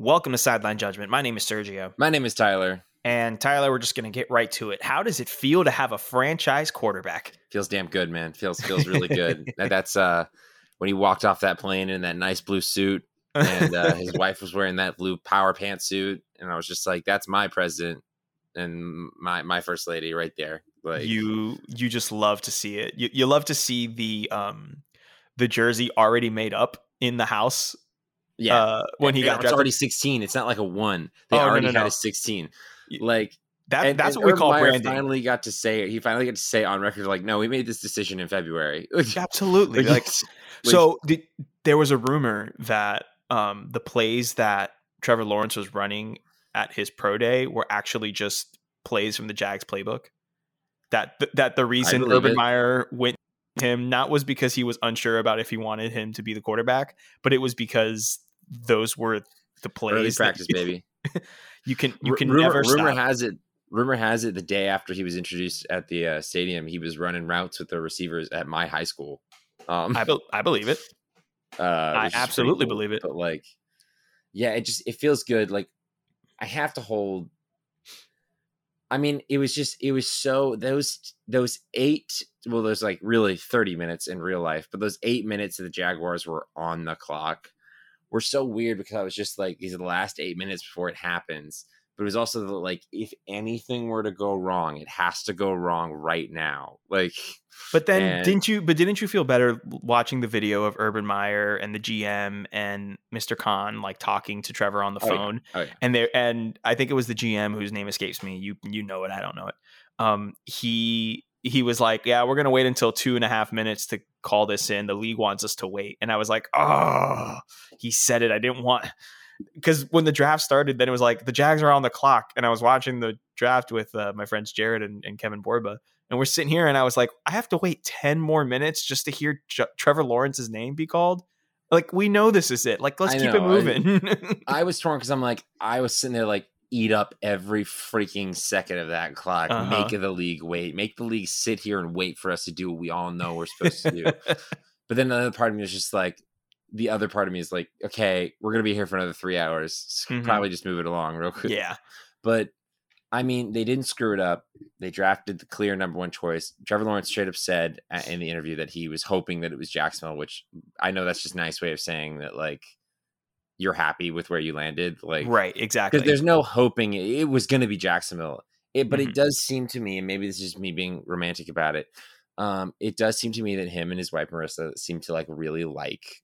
Welcome to Sideline Judgment. My name is Sergio. My name is Tyler. And Tyler, we're just going to get right to it. How does it feel to have a franchise quarterback? Feels damn good, man. Feels feels really good. That's uh when he walked off that plane in that nice blue suit and uh, his wife was wearing that blue power pantsuit and I was just like that's my president and my my first lady right there. Like you you just love to see it. You you love to see the um the jersey already made up in the house yeah, uh, when he got it's already sixteen. It's not like a one. They oh, already no, no, no. had a sixteen. Like that. And, that's and what Urban we call Meyer branding. Finally got to say He finally got to say on record, like, no, we made this decision in February. Absolutely. like, like, so the, there was a rumor that um, the plays that Trevor Lawrence was running at his pro day were actually just plays from the Jags playbook. That th- that the reason Urban it. Meyer went him not was because he was unsure about if he wanted him to be the quarterback, but it was because those were the plays. Early practice, you, baby. you can you can rumor, never. Rumor stop. has it. Rumor has it the day after he was introduced at the uh, stadium, he was running routes with the receivers at my high school. Um, I, be- I believe it. Uh, I absolutely cool, believe it. But like, yeah, it just it feels good. Like I have to hold. I mean, it was just it was so those those eight well, there's like really 30 minutes in real life, but those eight minutes of the Jaguars were on the clock were so weird because I was just like, these are the last eight minutes before it happens. But it was also the, like, if anything were to go wrong, it has to go wrong right now. Like, but then and, didn't you? But didn't you feel better watching the video of Urban Meyer and the GM and Mr. Khan like talking to Trevor on the oh, phone? Yeah. Oh, yeah. And there, and I think it was the GM whose name escapes me. You you know it, I don't know it. Um, he he was like, "Yeah, we're gonna wait until two and a half minutes to call this in. The league wants us to wait." And I was like, "Oh," he said it. I didn't want because when the draft started, then it was like the Jags are on the clock, and I was watching the draft with uh, my friends Jared and, and, Kevin Borba, and we're sitting here, and I was like, I have to wait ten more minutes just to hear J- Trevor Lawrence's name be called. Like we know this is it. Like let's I keep know. it moving. I, I was torn because I'm like, I was sitting there like, eat up every freaking second of that clock. Uh-huh. Make the league wait. Make the league sit here and wait for us to do what we all know we're supposed to do. but then another part of me is just like, the other part of me is like, okay, we're gonna be here for another three hours. So mm-hmm. Probably just move it along real quick. Yeah. But I mean, they didn't screw it up. They drafted the clear number one choice. Trevor Lawrence straight up said in the interview that he was hoping that it was Jacksonville, which I know that's just a nice way of saying that like you're happy with where you landed. Like right, exactly. Because there's no hoping it was going to be Jacksonville. It, but mm-hmm. it does seem to me, and maybe this is just me being romantic about it. Um, it does seem to me that him and his wife Marissa seem to like really like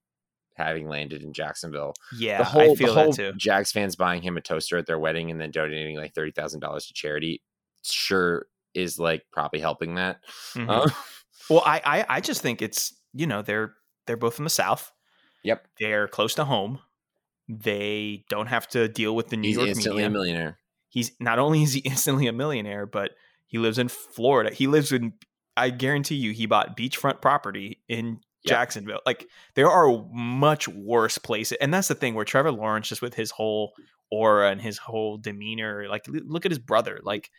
having landed in Jacksonville. Yeah, the whole, I feel the whole that too. Jags fans buying him a toaster at their wedding and then donating like thirty thousand dollars to charity sure is like probably helping that. Mm-hmm. Uh, well, I, I I just think it's you know they're they're both from the South. Yep, they're close to home. They don't have to deal with the New He's York instantly media. a millionaire. He's not only is he instantly a millionaire, but he lives in Florida. He lives in. I guarantee you, he bought beachfront property in yep. Jacksonville. Like there are much worse places, and that's the thing where Trevor Lawrence, just with his whole aura and his whole demeanor, like look at his brother, like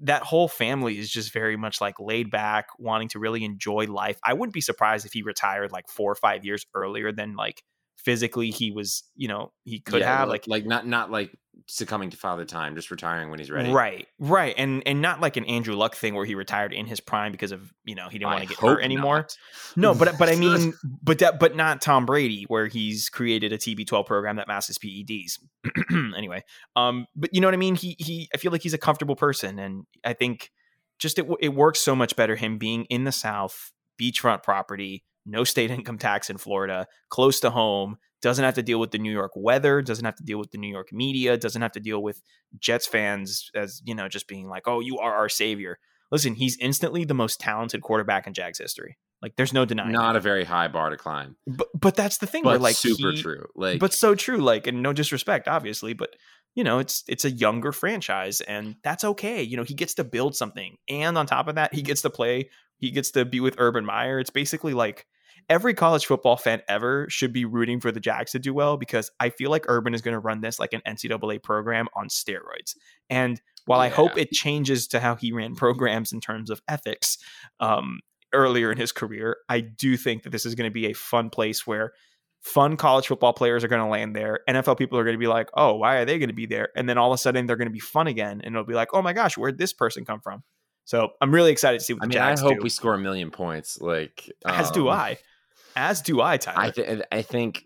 that whole family is just very much like laid back, wanting to really enjoy life. I wouldn't be surprised if he retired like four or five years earlier than like physically he was, you know, he could yeah, have like like not not like succumbing to father time, just retiring when he's ready. Right, right, and and not like an Andrew Luck thing where he retired in his prime because of you know he didn't want to get hurt anymore. Not. No, but but I mean, but that but not Tom Brady where he's created a TB12 program that masks PEDs. anyway, um, but you know what I mean. He he, I feel like he's a comfortable person, and I think just it it works so much better him being in the South, beachfront property no state income tax in Florida, close to home, doesn't have to deal with the New York weather, doesn't have to deal with the New York media, doesn't have to deal with Jets fans as, you know, just being like, "Oh, you are our savior." Listen, he's instantly the most talented quarterback in Jags history. Like there's no denying. Not that. a very high bar to climb. But but that's the thing but where like super he, true. Like but so true. Like and no disrespect, obviously, but you know, it's it's a younger franchise and that's okay. You know, he gets to build something. And on top of that, he gets to play, he gets to be with Urban Meyer. It's basically like every college football fan ever should be rooting for the Jags to do well because I feel like Urban is going to run this like an NCAA program on steroids. And while yeah. I hope it changes to how he ran programs in terms of ethics um, earlier in his career, I do think that this is going to be a fun place where fun college football players are going to land there. NFL people are going to be like, "Oh, why are they going to be there?" And then all of a sudden they're going to be fun again, and it'll be like, "Oh my gosh, where'd this person come from?" So I'm really excited to see what I mean, Jags I hope do. we score a million points. Like as um, do I, as do I, Tyler. I, th- I think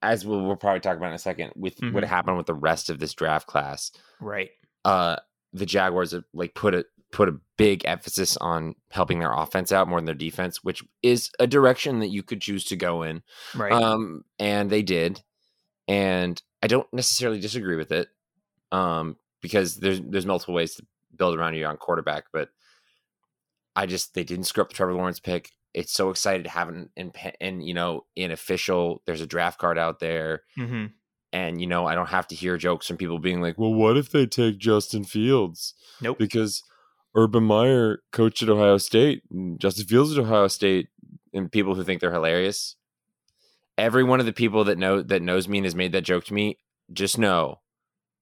as we'll, we'll probably talk about in a second with mm-hmm. what happened with the rest of this draft class. Right. Uh, the Jaguars have like put a put a big emphasis on helping their offense out more than their defense, which is a direction that you could choose to go in. Right. Um, and they did, and I don't necessarily disagree with it. Um, because there's there's multiple ways to build around your young quarterback, but I just they didn't screw up the Trevor Lawrence pick. It's so excited to have an in, in you know in official. There's a draft card out there. Mm-hmm. And you know, I don't have to hear jokes from people being like, "Well, what if they take Justin Fields?" Nope. Because Urban Meyer coached at Ohio State, Justin Fields at Ohio State, and people who think they're hilarious. Every one of the people that know that knows me and has made that joke to me, just know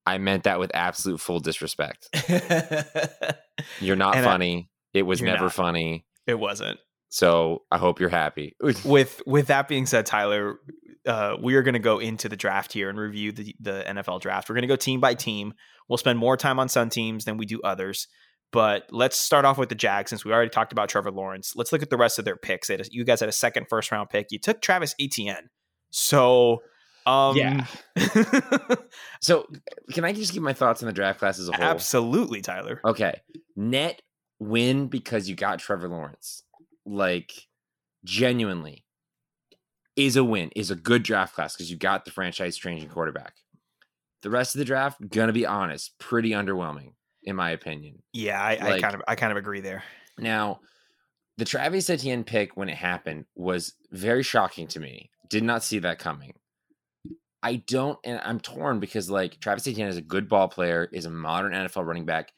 I meant that with absolute full disrespect. you're not and funny. I, it was never not. funny. It wasn't. So I hope you're happy. with with that being said, Tyler, uh, we are going to go into the draft here and review the the NFL draft. We're going to go team by team. We'll spend more time on some teams than we do others. But let's start off with the Jags since we already talked about Trevor Lawrence. Let's look at the rest of their picks. You guys had a second first round pick. You took Travis Etienne. So um, yeah. so can I just give my thoughts on the draft class as a whole? Absolutely, Tyler. Okay. Net win because you got Trevor Lawrence. Like genuinely is a win, is a good draft class because you got the franchise changing quarterback. The rest of the draft, gonna be honest, pretty underwhelming in my opinion. Yeah, I, like, I kind of I kind of agree there. Now, the Travis Etienne pick when it happened was very shocking to me. Did not see that coming. I don't, and I'm torn because like Travis Etienne is a good ball player, is a modern NFL running back.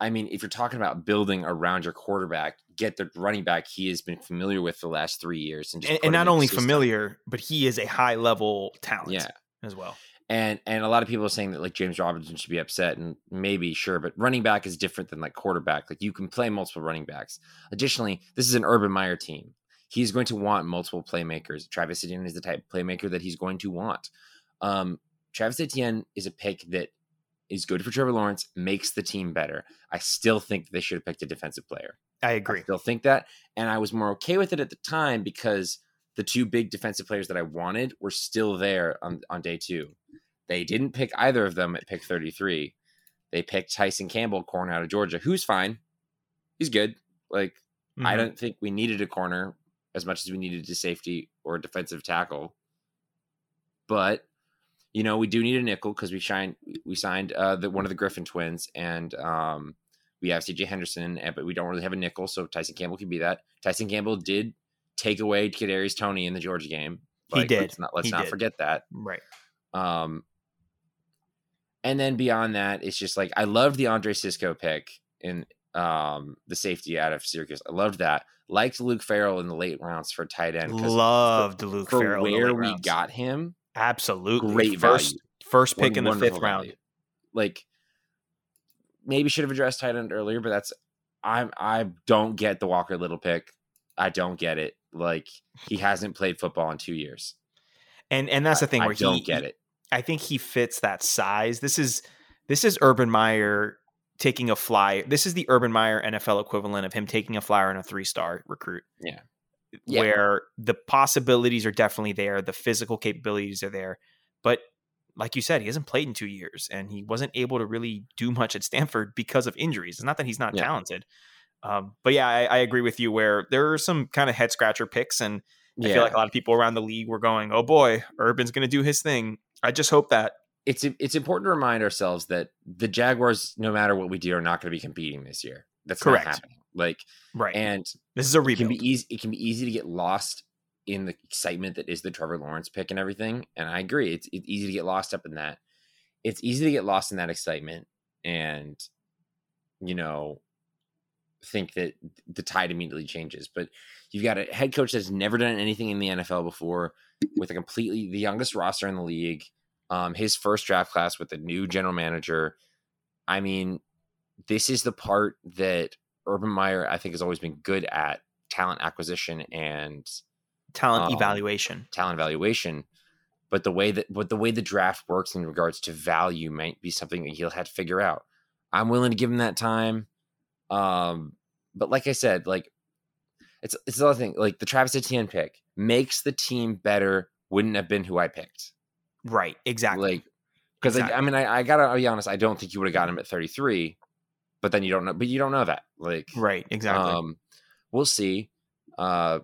I mean, if you're talking about building around your quarterback, get the running back he has been familiar with the last three years, and, and, and not only familiar, but he is a high level talent, yeah. as well and and a lot of people are saying that like James Robinson should be upset, and maybe sure, but running back is different than like quarterback. Like you can play multiple running backs. Additionally, this is an Urban Meyer team. He's going to want multiple playmakers. Travis Etienne is the type of playmaker that he's going to want. Um, Travis Etienne is a pick that is good for Trevor Lawrence, makes the team better. I still think they should have picked a defensive player. I agree. I still think that, and I was more okay with it at the time because the two big defensive players that I wanted were still there on, on day two. They didn't pick either of them at pick 33. They picked Tyson Campbell, corner out of Georgia, who's fine. He's good. Like, mm-hmm. I don't think we needed a corner as much as we needed a safety or a defensive tackle. But, you know, we do need a nickel because we signed we signed uh, the, one of the Griffin twins and um, we have CJ Henderson, but we don't really have a nickel, so Tyson Campbell can be that. Tyson Campbell did take away Kadarius Toney in the Georgia game. Like, he did. Let's not, let's not did. forget that. Right. Um, and then beyond that, it's just like I loved the Andre Cisco pick in um, the safety out of Syracuse. I loved that. Liked Luke Farrell in the late rounds for tight end. Loved for, Luke for Farrell. Where we got him, absolutely great first value. first pick One, in the fifth round. Value. Like maybe should have addressed tight end earlier, but that's I'm I don't get the Walker Little pick. I don't get it. Like he hasn't played football in two years, and and that's the thing I, where I don't he, get it. I think he fits that size. This is this is Urban Meyer taking a fly. This is the Urban Meyer NFL equivalent of him taking a flyer on a three star recruit. Yeah. Yeah. Where the possibilities are definitely there, the physical capabilities are there. But like you said, he hasn't played in two years and he wasn't able to really do much at Stanford because of injuries. It's not that he's not yeah. talented. Um, but yeah, I, I, agree with you where there are some kind of head scratcher picks and I feel like a lot of people around the league were going, "Oh boy, Urban's going to do his thing." I just hope that it's it's important to remind ourselves that the Jaguars, no matter what we do, are not going to be competing this year. That's correct. Not happening. Like right, and this is a rebuild. It can be easy. It can be easy to get lost in the excitement that is the Trevor Lawrence pick and everything. And I agree, it's, it's easy to get lost up in that. It's easy to get lost in that excitement, and you know, think that the tide immediately changes. But you've got a head coach that's never done anything in the NFL before, with a completely the youngest roster in the league um, his first draft class with a new general manager. I mean, this is the part that Urban Meyer, I think, has always been good at talent acquisition and talent um, evaluation, talent evaluation. But the way that but the way the draft works in regards to value might be something that he'll have to figure out. I'm willing to give him that time. Um, but like I said, like it's it's the other thing. Like the Travis Etienne pick makes the team better. Wouldn't have been who I picked. Right. Exactly. Like because exactly. I, I, mean, I, I, gotta be honest. I don't think you would have gotten him at 33, but then you don't know. But you don't know that. Like right. Exactly. Um, we'll see. Uh,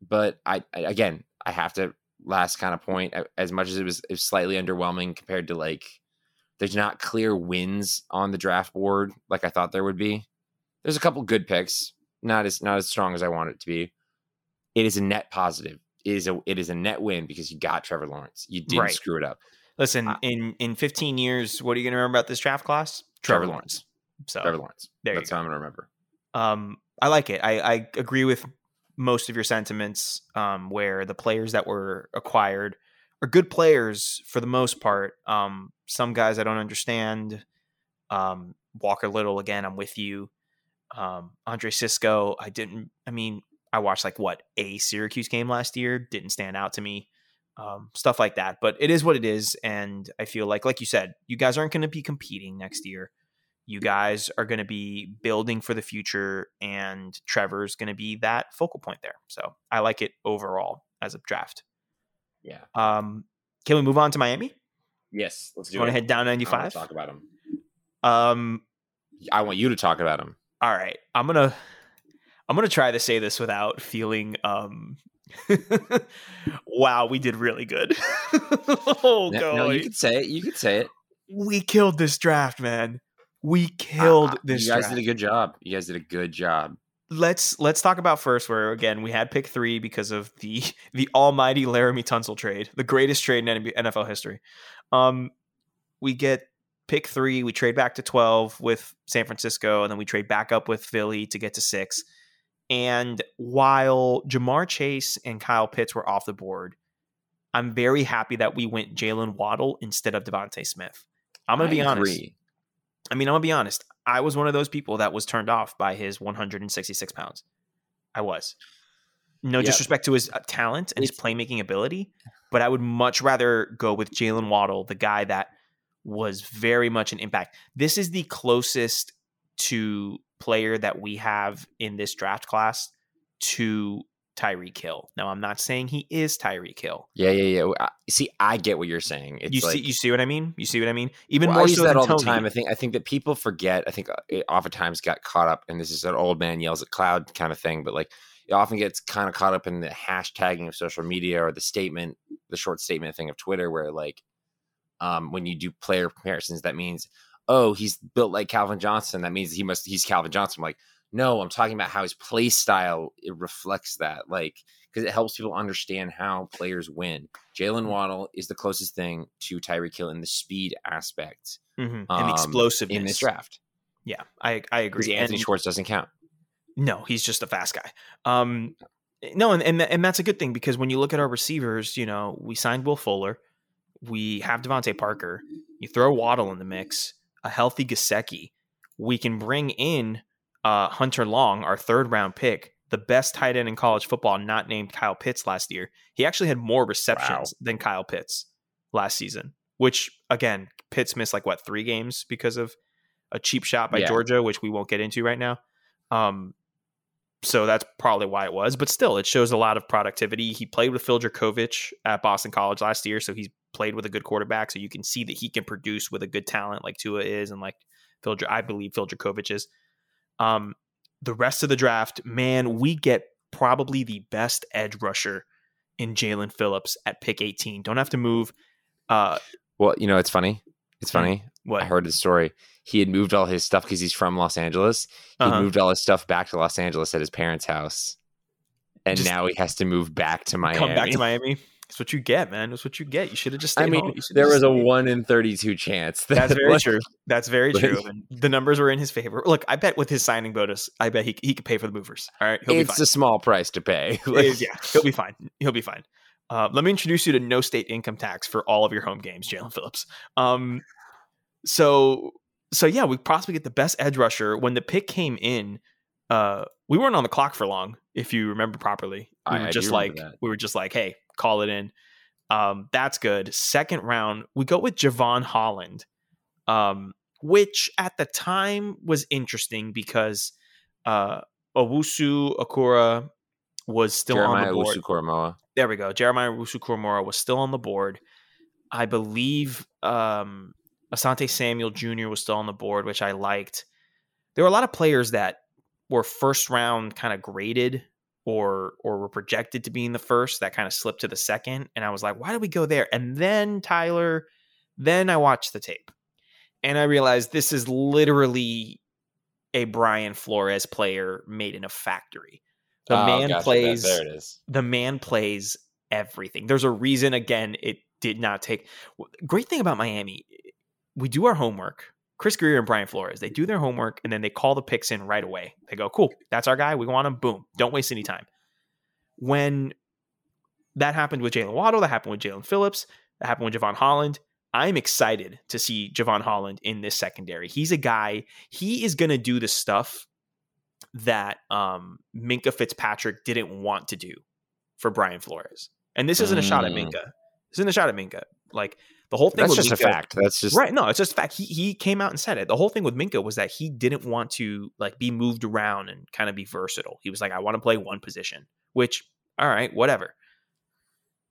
but I, I again, I have to last kind of point. As much as it was, it was slightly underwhelming compared to like, there's not clear wins on the draft board like I thought there would be. There's a couple good picks, not as not as strong as I want it to be. It is a net positive. It is a it is a net win because you got Trevor Lawrence. You didn't right. screw it up. Listen, uh, in in 15 years, what are you going to remember about this draft class? Trevor, Trevor Lawrence. So Trevor Lawrence. There That's how I'm going to remember. Um, I like it. I, I agree with most of your sentiments. Um, where the players that were acquired are good players for the most part. Um, some guys I don't understand. Um, Walker Little again. I'm with you. Um, Andre Cisco. I didn't. I mean, I watched like what a Syracuse game last year. Didn't stand out to me um, stuff like that. But it is what it is, and I feel like, like you said, you guys aren't going to be competing next year. You guys are going to be building for the future, and Trevor's going to be that focal point there. So I like it overall as a draft. Yeah. Um, can we move on to Miami? Yes, let's do you Want to head down ninety five? Talk about them. Um, I want you to talk about them. All right, I'm gonna I'm gonna try to say this without feeling um wow, we did really good. oh, no, no, you could say it. You could say it. We killed this draft, man. We killed uh, this. You guys draft. did a good job. You guys did a good job. Let's let's talk about first where again we had pick three because of the the almighty Laremy Tunsil trade, the greatest trade in NFL history. Um, we get pick three, we trade back to twelve with San Francisco, and then we trade back up with Philly to get to six. And while Ja'Marr Chase and Kyle Pitts were off the board, I'm very happy that we went Jalen Waddle instead of DeVonta Smith. I'm gonna be agree. honest. I mean, I'm gonna be honest. I was one of those people that was turned off by his 166 pounds. I was. No disrespect to his uh, talent and his playmaking ability, but I would much rather go with Jalen Waddle, the guy that was very much an impact. This is the closest to player that we have in this draft class to Tyreek Hill. Now, I'm not saying he is Tyreek Hill. Yeah, yeah, yeah. See, I get what you're saying. It's you like, see, you see what I mean. You see what I mean. Even well, more I use so that all Tony. the time. I think I think that people forget. I think uh, it oftentimes got caught up, and this is an old man yells at cloud kind of thing. But like, it often gets kind of caught up in the hashtagging of social media or the statement, the short statement thing of Twitter, where like, um, when you do player comparisons, that means oh, he's built like Calvin Johnson. That means he must he's Calvin Johnson. I'm like, no, I'm talking about how his play style it reflects that. Like, because it helps people understand how players win. Jalen mm. Waddle is the closest thing to Tyreek Hill in the speed aspect mm-hmm. um, and explosiveness in this draft. Yeah, I I agree. Anthony and, Schwartz doesn't count. No, he's just a fast guy. Um, no, and, and and that's a good thing because when you look at our receivers, you know, we signed Will Fuller, we have DeVante Parker. You throw Waddle in the mix a healthy Gesicki, we can bring in uh, Hunter Long, our third round pick, the best tight end in college football, not named Kyle Pitts last year. He actually had more receptions wow. than Kyle Pitts last season, which again, Pitts missed like what three games because of a cheap shot by yeah. Georgia, which we won't get into right now. Um, so that's probably why it was, but still, it shows a lot of productivity. He played with Phil Jurkovec at Boston College last year, so he's played with a good quarterback, so you can see that he can produce with a good talent like Tua is, and like Phil, I believe Phil Jurkovec is. Um, the rest of the draft, man, we get probably the best edge rusher in Jaelan Phillips at pick 18. Don't have to move. Uh, well, you know, it's funny. It's hmm, funny. What? I heard the story. He had moved all his stuff because he's from Los Angeles. He uh-huh. moved all his stuff back to Los Angeles at his parents' house, and Just now he has to move back to Miami. Come back to Miami. That's what you get, man. That's what you get. You should have just stayed I mean, home. there was a one in thirty-two chance. That That's very true. That's very true. And the numbers were in his favor. Look, I bet with his signing bonus, I bet he he could pay for the movers. All right, he'll it's a small price to pay. yeah, he'll be fine. He'll be fine. Uh, let me introduce you to no state income tax for all of your home games, Jaelan Phillips. Um, so so yeah, we possibly get the best edge rusher. When the pick came in, uh, we weren't on the clock for long, if you remember properly. We were just like we were just like, hey, call it in. Um, that's good. Second round, we go with Jevon Holland, um, which at the time was interesting because uh, Owusu Okoronkwo was still Jeremiah on the board. There we go. Jeremiah Owusu-Koramoah was still on the board. I believe um, Asante Samuel Jr. was still on the board, which I liked. There were a lot of players that were first round kind of graded or or were projected to be in the first that kind of slipped to the second and I was like why did we go there? And then Tyler then I watched the tape and I realized this is literally a Brian Flores player made in a factory. The oh, man gotcha. plays there it is. the man plays everything. There's a reason again it did not take great thing about Miami we do our homework Chris Grier and Brian Flores, they do their homework and then they call the picks in right away. They go, cool, that's our guy. We want him. Boom. Don't waste any time. When that happened with Jalen Waddle, that happened with Jaelan Phillips, that happened with Jevon Holland. I'm excited to see Jevon Holland in this secondary. He's a guy, he is going to do the stuff that um, Minkah Fitzpatrick didn't want to do for Brian Flores. And this isn't a shot at Minkah. This isn't a shot at Minkah. Like the whole thing that's just Minkah, a fact. That's just right. No, it's just a fact. He he came out and said it. The whole thing with Minkah was that he didn't want to like be moved around and kind of be versatile. He was like, I want to play one position. Which, all right, whatever.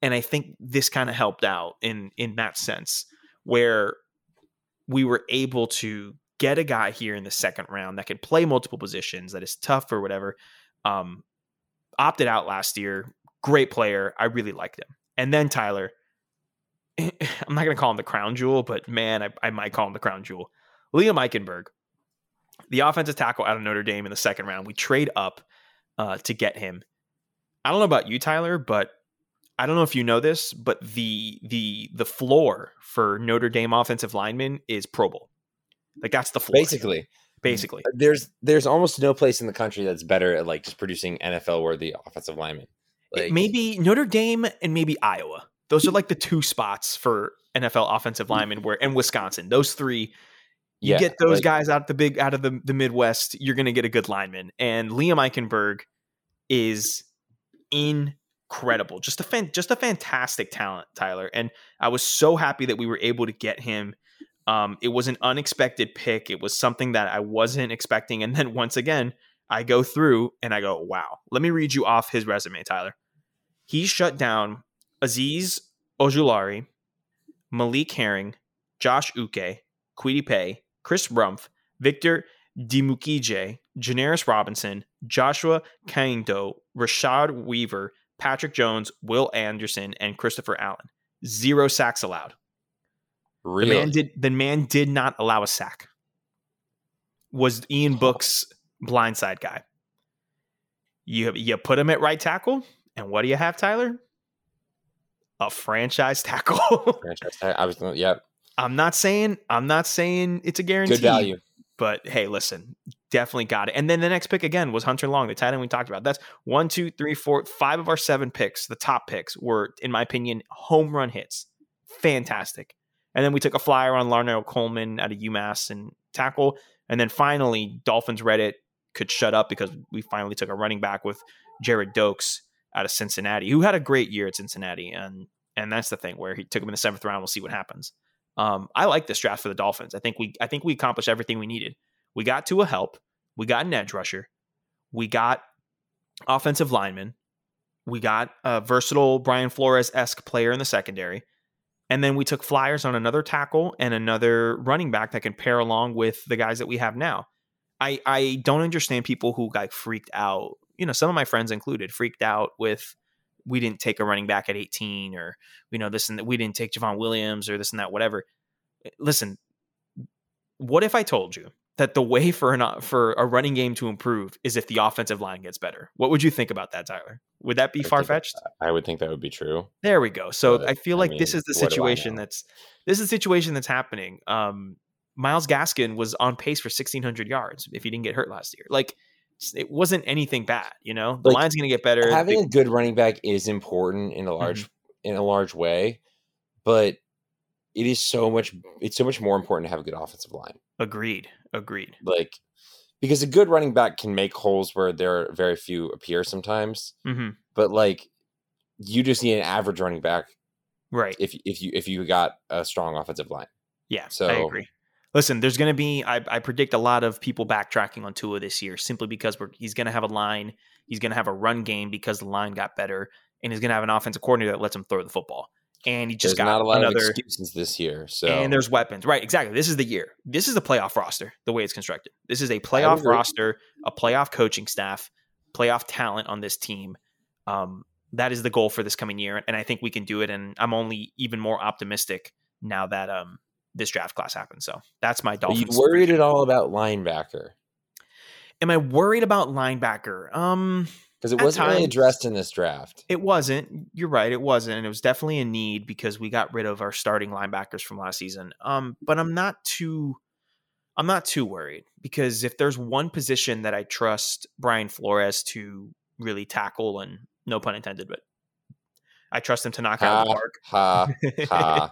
And I think this kind of helped out in in that sense, where we were able to get a guy here in the second round that can play multiple positions, that is tough or whatever. Um, opted out last year. Great player. I really liked him. And then Tyler, I'm not going to call him the crown jewel, but man, I, I might call him the crown jewel. Liam Eichenberg, the offensive tackle out of Notre Dame in the second round. We trade up uh, to get him. I don't know about you, Tyler, but I don't know if you know this, but the the the floor for Notre Dame offensive linemen is Pro Bowl. Like that's the floor. Basically. Basically. There's there's almost no place in the country that's better at like just producing NFL worthy offensive linemen. Like, maybe Notre Dame and maybe Iowa. Those are like the two spots for NFL offensive linemen where and Wisconsin. Those three you yeah, get those like, guys out the big out of the, the Midwest, you're gonna get a good lineman. And Liam Eichenberg is incredible. Just a fan, just a fantastic talent, Tyler. And I was so happy that we were able to get him. Um, it was an unexpected pick. It was something that I wasn't expecting. And then once again, I go through and I go, wow. Let me read you off his resume, Tyler. He shut down Azeez Ojulari, Malik Herring, Josh Uche, Kwity Paye, Chris Rumph, Victor Dimukeje, Janarius Robinson, Joshua Kaindoh, Rashad Weaver, Patrick Jones, Will Anderson, and Christopher Allen. Zero sacks allowed. Really? The man did the man did not allow a sack. Was Ian Book's blindside guy. You you put him at right tackle, and what do you have, Tyler? A franchise tackle. franchise tackle. I was yep. I'm not saying I'm not saying it's a guarantee. Good value. But hey, listen, definitely got it. And then the next pick again was Hunter Long, the tight end we talked about. That's one, two, three, four, five of our seven picks. The top picks were, in my opinion, home run hits. Fantastic. And then we took a flyer on Larnell Coleman out of UMass and tackle. And then finally, Dolphins Reddit could shut up because we finally took a running back with Gerrid Doaks out of Cincinnati, who had a great year at Cincinnati. And and that's the thing where he took him in the seventh round. We'll see what happens. Um, I like this draft for the Dolphins. I think we I think we accomplished everything we needed. We got to a help. We got an edge rusher. We got offensive lineman. We got a versatile Brian Flores esque player in the secondary. And then we took flyers on another tackle and another running back that can pair along with the guys that we have now. I, I don't understand people who got freaked out. You know, some of my friends included freaked out with we didn't take a running back at 18 or you know this and that we didn't take Javon Williams or this and that whatever. Eh, listen, what if I told you that the way for an for a running game to improve is if the offensive line gets better? What would you think about that, Tyler? Would that be far fetched? I would think that would be true. There we go. So but, I feel like I mean, this is the situation that's this is the situation that's happening. Um, Myles Gaskin was on pace for 1600 yards if he didn't get hurt last year. Like it wasn't anything bad. You know, the like, line's going to get better. Having a good running back is important in a large mm-hmm. in a large way, but it is so much. It's so much more important to have a good offensive line. Agreed. Agreed. Like because a good running back can make holes where there are very few appear sometimes. Mm-hmm. But like, you just need an average running back, right? If if you if you got a strong offensive line. Yeah, so I agree. Listen, there's going to be I, I, predict a lot of people backtracking on Tua this year simply because we're, he's going to have a line, he's going to have a run game because the line got better, and he's going to have an offensive coordinator that lets him throw the football. And he just there's got not a lot another, of excuses this year. So and there's weapons, right? Exactly. This is the year. This is the playoff roster. The way it's constructed. This is a playoff roster, a playoff coaching staff, playoff talent on this team. Um, that is the goal for this coming year, and I think we can do it. And I'm only even more optimistic now that um this draft class happens. So that's my Dolphins. Are you worried at all about linebacker? Am I worried about linebacker? Um, because it wasn't times, really addressed in this draft. It wasn't. You're right. It wasn't, and it was definitely a need because we got rid of our starting linebackers from last season. Um, but I'm not too. I'm not too worried because if there's one position that I trust Brian Flores to really tackle, and no pun intended, but I trust him to knock ha, out the park. Ha, ha.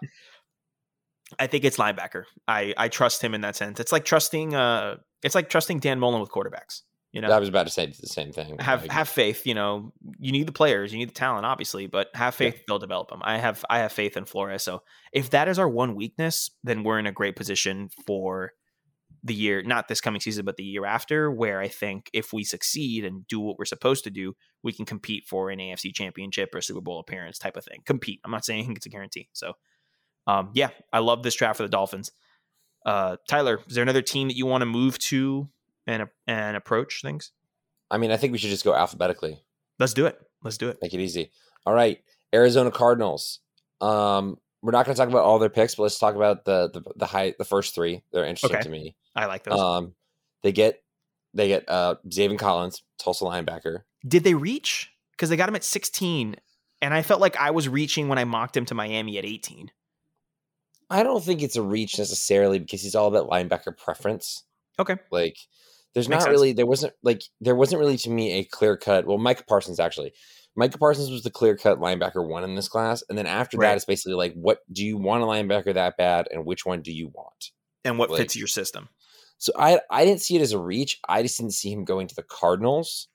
I think it's linebacker. I I trust him in that sense. It's like trusting uh it's like trusting Dan Mullen with quarterbacks. You know, I was about to say the same thing. Have have faith. You know, you need the players, you need the talent, obviously, but have faith yeah. they'll develop them. I have I have faith in Flores. So if that is our one weakness, then we're in a great position for the year, not this coming season, but the year after, where I think if we succeed and do what we're supposed to do, we can compete for an AFC championship or Super Bowl appearance type of thing. Compete. I'm not saying it's a guarantee. So um, yeah, I love this draft for the Dolphins. Uh, Tyler, is there another team that you want to move to and and approach things? I mean, I think we should just go alphabetically. Let's do it. Let's do it. Make it easy. All right, Arizona Cardinals. Um, we're not going to talk about all their picks, but let's talk about the the the high the first three. They're interesting okay. to me. I like those. Um, they get they get uh Collins, Tulsa linebacker. Did they reach? Because they got him at 16, and I felt like I was reaching when I mocked him to Miami at 18. I don't think it's a reach necessarily because he's all about linebacker preference. Okay. Like there's Makes not sense. really there wasn't like there wasn't really to me a clear cut well Micah Parsons actually. Micah Parsons was the clear cut linebacker one in this class. And then after right. that it's basically like what do you want a linebacker that bad and which one do you want? And what like, fits your system. So I I didn't see it as a reach. I just didn't see him going to the Cardinals.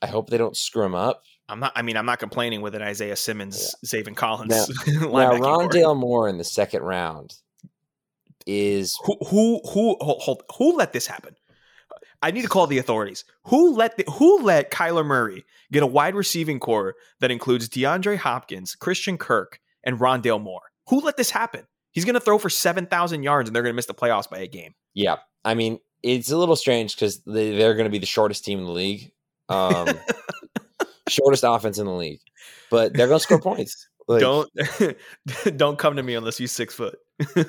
I hope they don't screw him up. I'm not. I mean, I'm not complaining with an Isaiah Simmons, yeah. Zaven Collins. Now, now Rondale Moore in the second round is who who who hold, who let this happen? I need to call the authorities. Who let the, who let Kyler Murray get a wide receiving core that includes DeAndre Hopkins, Christian Kirk, and Rondale Moore? Who let this happen? He's going to throw for seven thousand yards, and they're going to miss the playoffs by a game. Yeah, I mean, it's a little strange because they, they're going to be the shortest team in the league. Um, shortest offense in the league, but they're to score points. Like, don't don't come to me unless you six foot. no,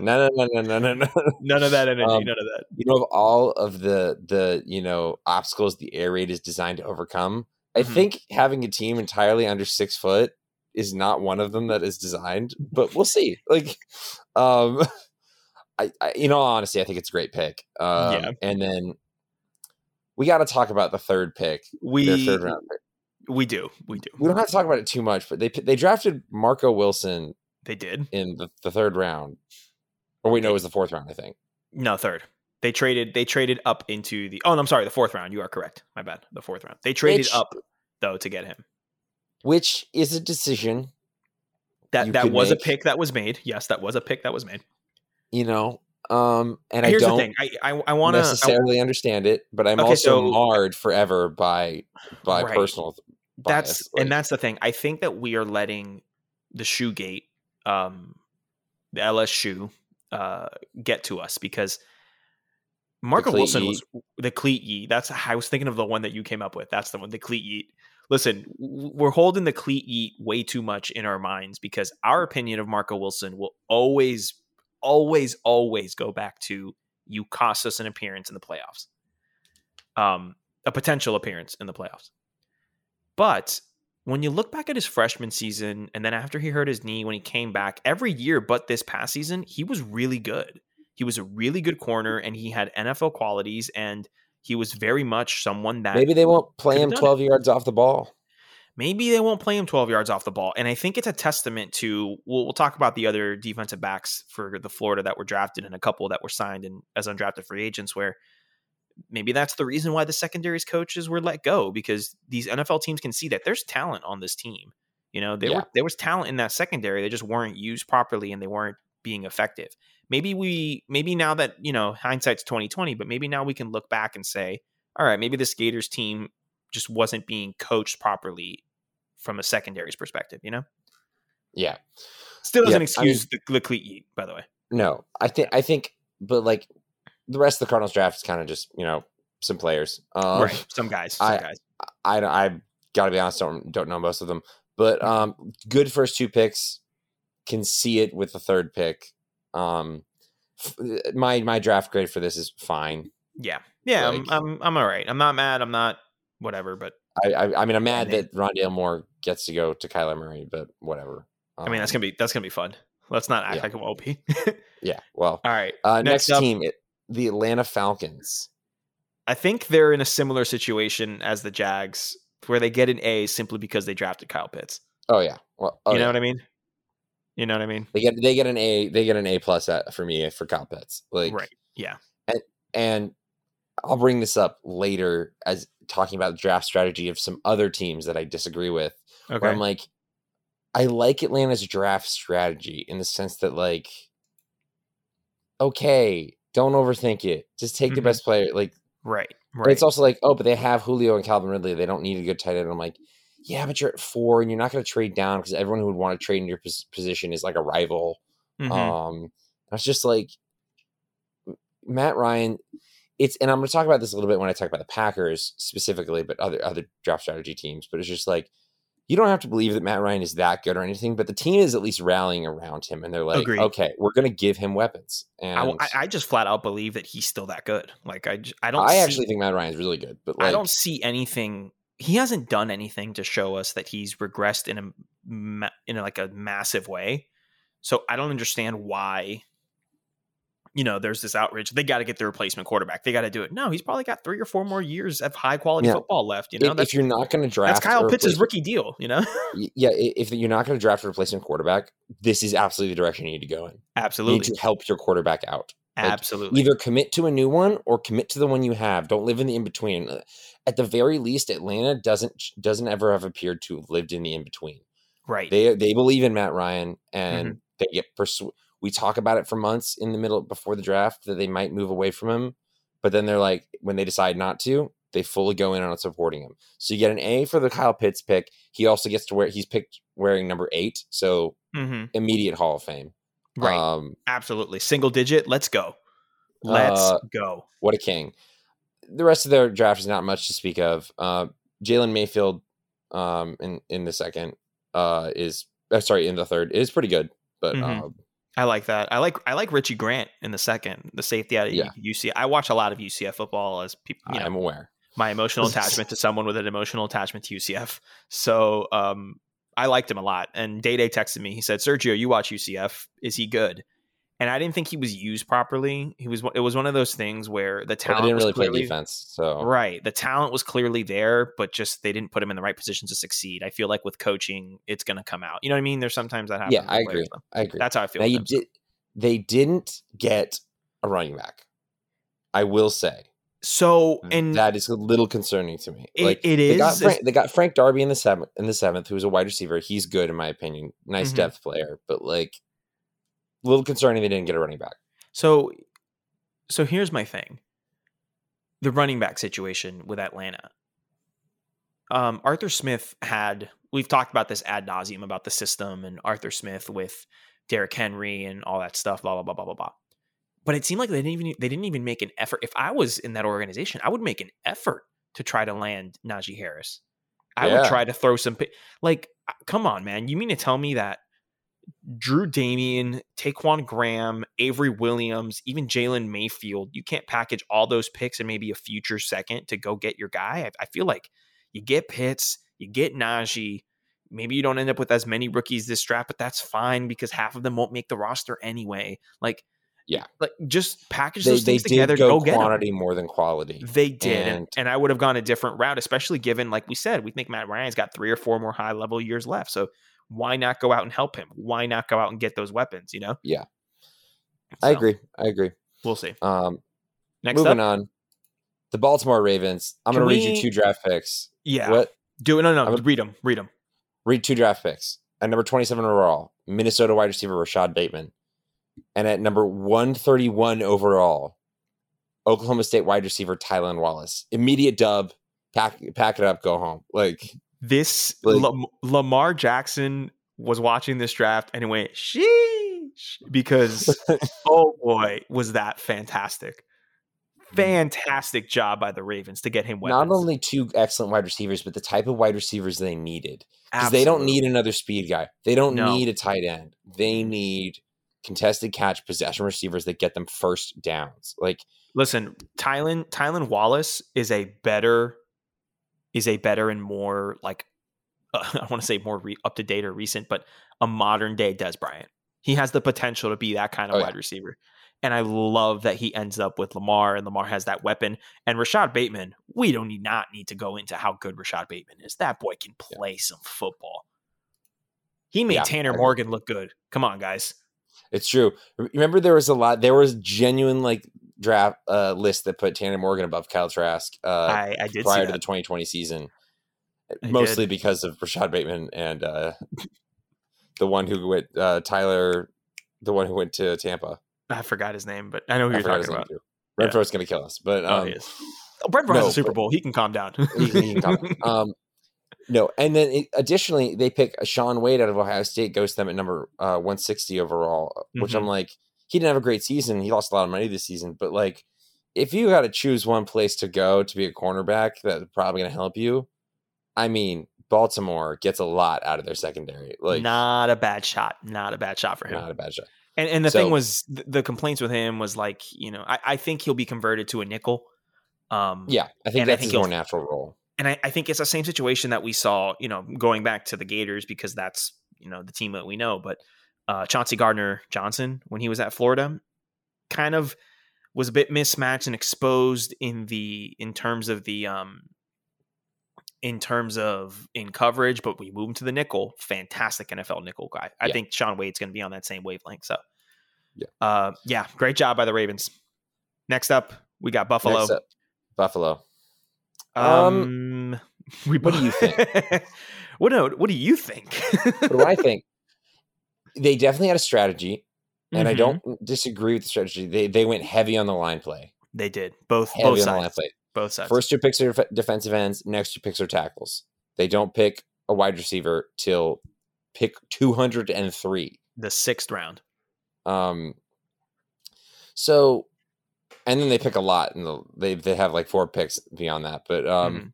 no, no, no, no, no, no. None of that energy. Um, none of that. You know, of all of the the you know obstacles the air raid is designed to overcome, I mm-hmm. think having a team entirely under six foot is not one of them that is designed. But we'll see. Like, um, I, I you know, honestly, I think it's a great pick. Um, yeah. And then we got to talk about the third pick. We third round pick. We do. We do. We don't have to talk about it too much, but they they drafted Marco Wilson. They did in the, the third round. Or we know it was the fourth round, I think. No, third. They traded. They traded up into the. Oh, no, I'm sorry, the fourth round. You are correct. My bad. The fourth round. They traded which, up though to get him. Which is a decision that that was make. a pick that was made. Yes, that was a pick that was made. You know, um, and Here's I don't the thing. I I, I want to necessarily I, understand it, but I'm okay, also so, marred forever by by right. personal. Bias. That's like, and that's the thing. I think that we are letting the shoe gate, um, the LS shoe, uh, get to us because Marco Wilson was the cleat yeet. That's I was thinking of the one that you came up with. That's the one, the cleat yeet. Listen, we're holding the cleat yeet way too much in our minds because our opinion of Marco Wilson will always always, always go back to you cost us an appearance in the playoffs, um, a potential appearance in the playoffs. But when you look back at his freshman season and then after he hurt his knee when he came back every year but this past season he was really good he was a really good corner and he had nfl qualities and he was very much someone that maybe they won't play him 12 it. yards off the ball maybe they won't play him 12 yards off the ball. And I think it's a testament to, we'll, we'll talk about the other defensive backs for the Florida that were drafted and a couple that were signed and as undrafted free agents where maybe that's the reason why the secondaries coaches were let go because these NFL teams can see that there's talent on this team. You know, there yeah. were there was talent in that secondary. They just weren't used properly and they weren't being effective. Maybe we maybe now that, you know, hindsight's 2020, but maybe now we can look back and say, all right, maybe the skaters team just wasn't being coached properly from a secondaries perspective, you know? Yeah. Still doesn't yeah, excuse I mean, the, the cleat eat, by the way. No, I think I think, but like the rest of the Cardinals draft is kind of just you know some players, um, right? Some guys, some I, guys. I, I, I gotta be honest, don't don't know most of them, but um, good first two picks. Can see it with the third pick. Um, my my draft grade for this is fine. Yeah, yeah, like, I'm, I'm I'm all right. I'm not mad. I'm not whatever, but I, I, I mean, I'm mad that Rondale Moore gets to go to Kyler Murray, but whatever. Um, I mean, that's um, gonna be that's gonna be fun. Let's not act yeah. like it won't be. yeah. Well. All right. Uh, next, next up, team, it, the Atlanta Falcons. I think they're in a similar situation as the Jags, where they get an A simply because they drafted Kyle Pitts. Oh yeah. Well, oh, you know yeah. what I mean. You know what I mean? They get they get an A. They get an A plus for me for Kyle Pitts. Like right. Yeah. And and I'll bring this up later as talking about the draft strategy of some other teams that I disagree with. Okay. Where I'm like, I like Atlanta's draft strategy in the sense that like, okay, don't overthink it. Just take mm-hmm. the best player. Like, right, right. But it's also like, oh, but they have Julio and Calvin Ridley. They don't need a good tight end. I'm like, yeah, but you're at four and you're not going to trade down because everyone who would want to trade in your position is like a rival. Mm-hmm. Um, it's just like Matt Ryan it's and I'm going to talk about this a little bit when I talk about the Packers specifically, but other other draft strategy teams. But it's just like you don't have to believe that Matt Ryan is that good or anything, but the team is at least rallying around him, and they're like, Agreed. okay, we're going to give him weapons. And I, I, just flat out believe that he's still that good. Like I, I don't. I see, actually think Matt Ryan is really good, but like, I don't see anything. He hasn't done anything to show us that he's regressed in a in like a massive way. So I don't understand why you know, there's this outrage. They got to get the replacement quarterback. They got to do it. No, he's probably got three or four more years of high quality yeah. football left. You know, if, if you're not going to draft, that's Kyle Pitts' rookie deal. You know, yeah. If you're not going to draft a replacement quarterback, this is absolutely the direction you need to go in. Absolutely, you need to help your quarterback out. Like, absolutely, either commit to a new one or commit to the one you have. Don't live in the in between. Uh, at the very least, Atlanta doesn't doesn't ever have appeared to have lived in the in between. Right. They they believe in Matt Ryan and mm-hmm. they get persuaded we talk about it for months in the middle before the draft that they might move away from him, but then they're like when they decide not to, they fully go in on supporting him. So you get an A for the Kyle Pitts pick. He also gets to wear he's picked wearing number eight, so mm-hmm. immediate Hall of Fame. Right. Um, Absolutely. Single digit. Let's go. Let's uh, go. What a king. The rest of their draft is not much to speak of. Uh, Jalen Mayfield um, in in the second uh, is uh, sorry in the third is pretty good, but mm-hmm. Um, I like that. I like I like Richie Grant in the second, the safety out of yeah. UC. I watch a lot of UCF football as people. You know, I'm aware. My emotional attachment to someone with an emotional attachment to UCF. So um, I liked him a lot. And Day Day texted me. He said, "Sergio, you watch UCF. Is he good?" And I didn't think he was used properly. He was. It was one of those things where the talent well, didn't really clearly, play defense. So right, the talent was clearly there, but just they didn't put him in the right position to succeed. I feel like with coaching, it's going to come out. You know what I mean? There's sometimes that happens. Yeah, I agree. I agree. That's how I feel. Now you did. They didn't get a running back. I will say. So and that is a little concerning to me. It, like, it is. They got, Frank, they got Frank Darby in the seventh. In the seventh, who's a wide receiver. He's good in my opinion. Nice mm-hmm. depth player, but like, a little concerning they didn't get a running back. So, so here's my thing: the running back situation with Atlanta. Um, Arthur Smith had we've talked about this ad nauseum about the system and Arthur Smith with Derrick Henry and all that stuff, blah blah blah blah blah blah. But it seemed like they didn't even they didn't even make an effort. If I was in that organization, I would make an effort to try to land Najee Harris. I yeah. would try to throw some like, come on, man. You mean to tell me that Drew Damien, Ta'Quon Graham, Avery Williams, even Jalen Mayfield, you can't package all those picks and maybe a future second to go get your guy. I, I feel like you get Pitts, you get Najee. Maybe you don't end up with as many rookies this draft, but that's fine because half of them won't make the roster anyway. Like, Yeah, like just package those they, things they together. Go, go get quantity more than quality. They did, and, and I would have gone a different route, especially given, like we said, we think Matt Ryan's got three or four more high level years left. So why not go out and help him? Why not go out and get those weapons? You know? Yeah, so, I agree. I agree. We'll see. Um, next moving up, on, the Baltimore Ravens. I'm going to read you two draft picks. Yeah. What? Do it. No, no. Gonna, read them. Read them. Read two draft picks. At number 27 overall, Minnesota wide receiver Rashod Bateman. And at number 131 overall, Oklahoma State wide receiver Tylan Wallace. Immediate dub. Pack pack it up, go home. Like this like, Lamar Jackson was watching this draft and he went, sheesh, because oh boy, was that fantastic. Mm. Fantastic job by the Ravens to get him weapons. Not only two excellent wide receivers, but the type of wide receivers they needed. Because they don't need another speed guy. They don't no. need a tight end. They need contested catch possession receivers that get them first downs. Like listen, Tylan Tylan Wallace is a better is a better and more like uh, I want to say more re- up to date or recent, but a modern day Dez Bryant. He has the potential to be that kind of oh, wide yeah. receiver. And I love that he ends up with Lamar and Lamar has that weapon. And Rashod Bateman, we don't need not need to go into how good Rashod Bateman is. That boy can play yeah. some football. He made yeah, Tanner Morgan look good. Come on, guys. It's true. Remember, there was a lot. There was genuine like draft uh, list that put Tanner Morgan above Kyle Trask. Uh, I, I did prior to the 2020 season, I mostly did. because of Rashod Bateman and uh, the one who went uh, Tyler, the one who went to Tampa. I forgot his name, but I know who you're talking about. Renfrow's yeah. going to kill us, but oh, um, oh. Oh, Renfrow no, has a Super Bowl. He can calm down. he, he can calm down. Um, no, and then it, additionally, they pick a Shaun Wade out of Ohio State, goes to them at number uh, 160 overall, mm-hmm. which I'm mm-hmm. like, he didn't have a great season. He lost a lot of money this season, but like, if you got to choose one place to go to be a cornerback that's probably going to help you, I mean, Baltimore gets a lot out of their secondary. Like, not a bad shot. Not a bad shot for him. Not a bad shot. And and the so, thing was, the complaints with him was like, you know, I, I think he'll be converted to a nickel. Um, yeah, I think that's I think his more natural role and I, I, think it's the same situation that we saw, you know, going back to the Gators because that's you know the team that we know. But uh, Chauncey Gardner Johnson, when he was at Florida, kind of was a bit mismatched and exposed in the in terms of the um in terms of in coverage. But we move him to the nickel, fantastic NFL nickel guy. I yeah. think Shaun Wade's going to be on that same wavelength. So yeah, uh, yeah, great job by the Ravens. Next up, we got Buffalo. Up, Buffalo. Um, um we, what do you think? what do, what do you think? what do I think? They definitely had a strategy, and mm-hmm. I don't disagree with the strategy. They they went heavy on the line play. They did both heavy both on sides. the line play. Both sides. First two picks are defensive ends. Next two picks are tackles. They don't pick a wide receiver till pick two hundred and three, the sixth round. Um. So and then they pick a lot, and they they have like four picks beyond that. But um, mm-hmm.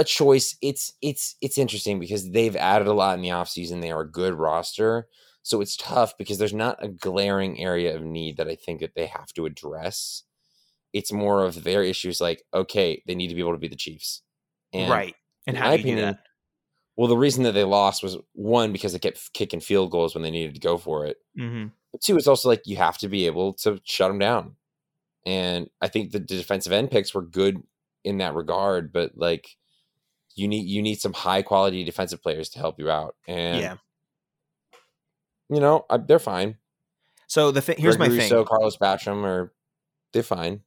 A choice. It's it's it's interesting because they've added a lot in the offseason. They are a good roster, so it's tough because there's not a glaring area of need that I think that they have to address. It's more of their issues, like okay, they need to be able to be the Chiefs, and right? And how do you opinion, do that? Well, the reason that they lost was one because they kept kicking field goals when they needed to go for it. Mm-hmm. But two, it's also like you have to be able to shut them down. And I think the defensive end picks were good in that regard, but like you need you need some high quality defensive players to help you out. And yeah, you know I, they're fine. So the thing here's my thing. So Carlos Basham are they're fine.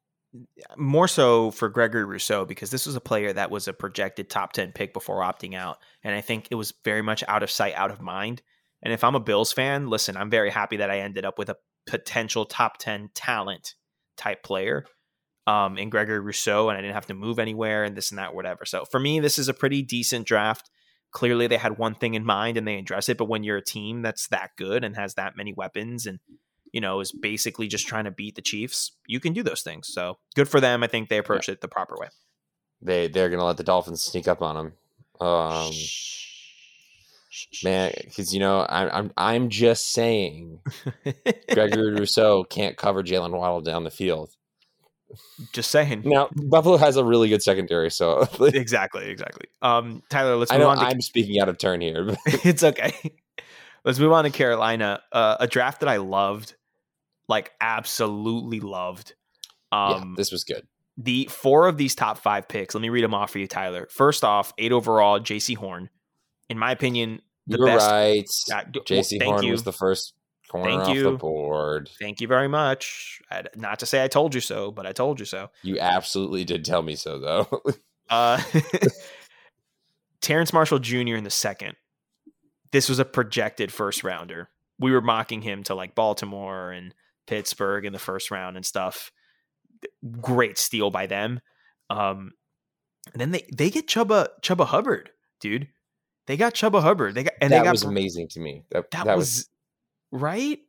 More so for Gregory Rousseau because this was a player that was a projected top ten pick before opting out, and I think it was very much out of sight, out of mind. And if I'm a Bills fan, listen, I'm very happy that I ended up with a potential top ten talent type player um, in Gregory Rousseau, and I didn't have to move anywhere and this and that, whatever. So for me, this is a pretty decent draft. Clearly, they had one thing in mind and they address it. But when you're a team that's that good and has that many weapons and you know is basically just trying to beat the Chiefs, you can do those things. So good for them. I think they approached yeah. it the proper way. They they're gonna let the Dolphins sneak up on them. Um, man, because you know I'm I'm I'm just saying, Gregory Rousseau can't cover Jaylen Waddle down the field. Just saying. Now Buffalo has a really good secondary, so exactly, exactly. Um, Tyler, let's. I know I'm speaking out of turn here. But... it's okay. Let's move on to Carolina, uh, a draft that I loved. like absolutely loved. Um, yeah, this was good. The four of these top five picks. Let me read them off for you, Tyler. First off, eight overall, Jaycee Horn. In my opinion, the you best. right. Jaycee well, Horn you. was the first corner thank off you. the board. Thank you very much. I'd, not to say I told you so, but I told you so. You absolutely did tell me so, though. uh, Terrace Marshall Jr. in the second. This was a projected first rounder. We were mocking him to like Baltimore and Pittsburgh in the first round and stuff. Great steal by them. Um, and then they they get Chuba Chuba Hubbard, dude. They got Chuba Hubbard. They got and that they got was amazing to me. That, that, that was, was, right.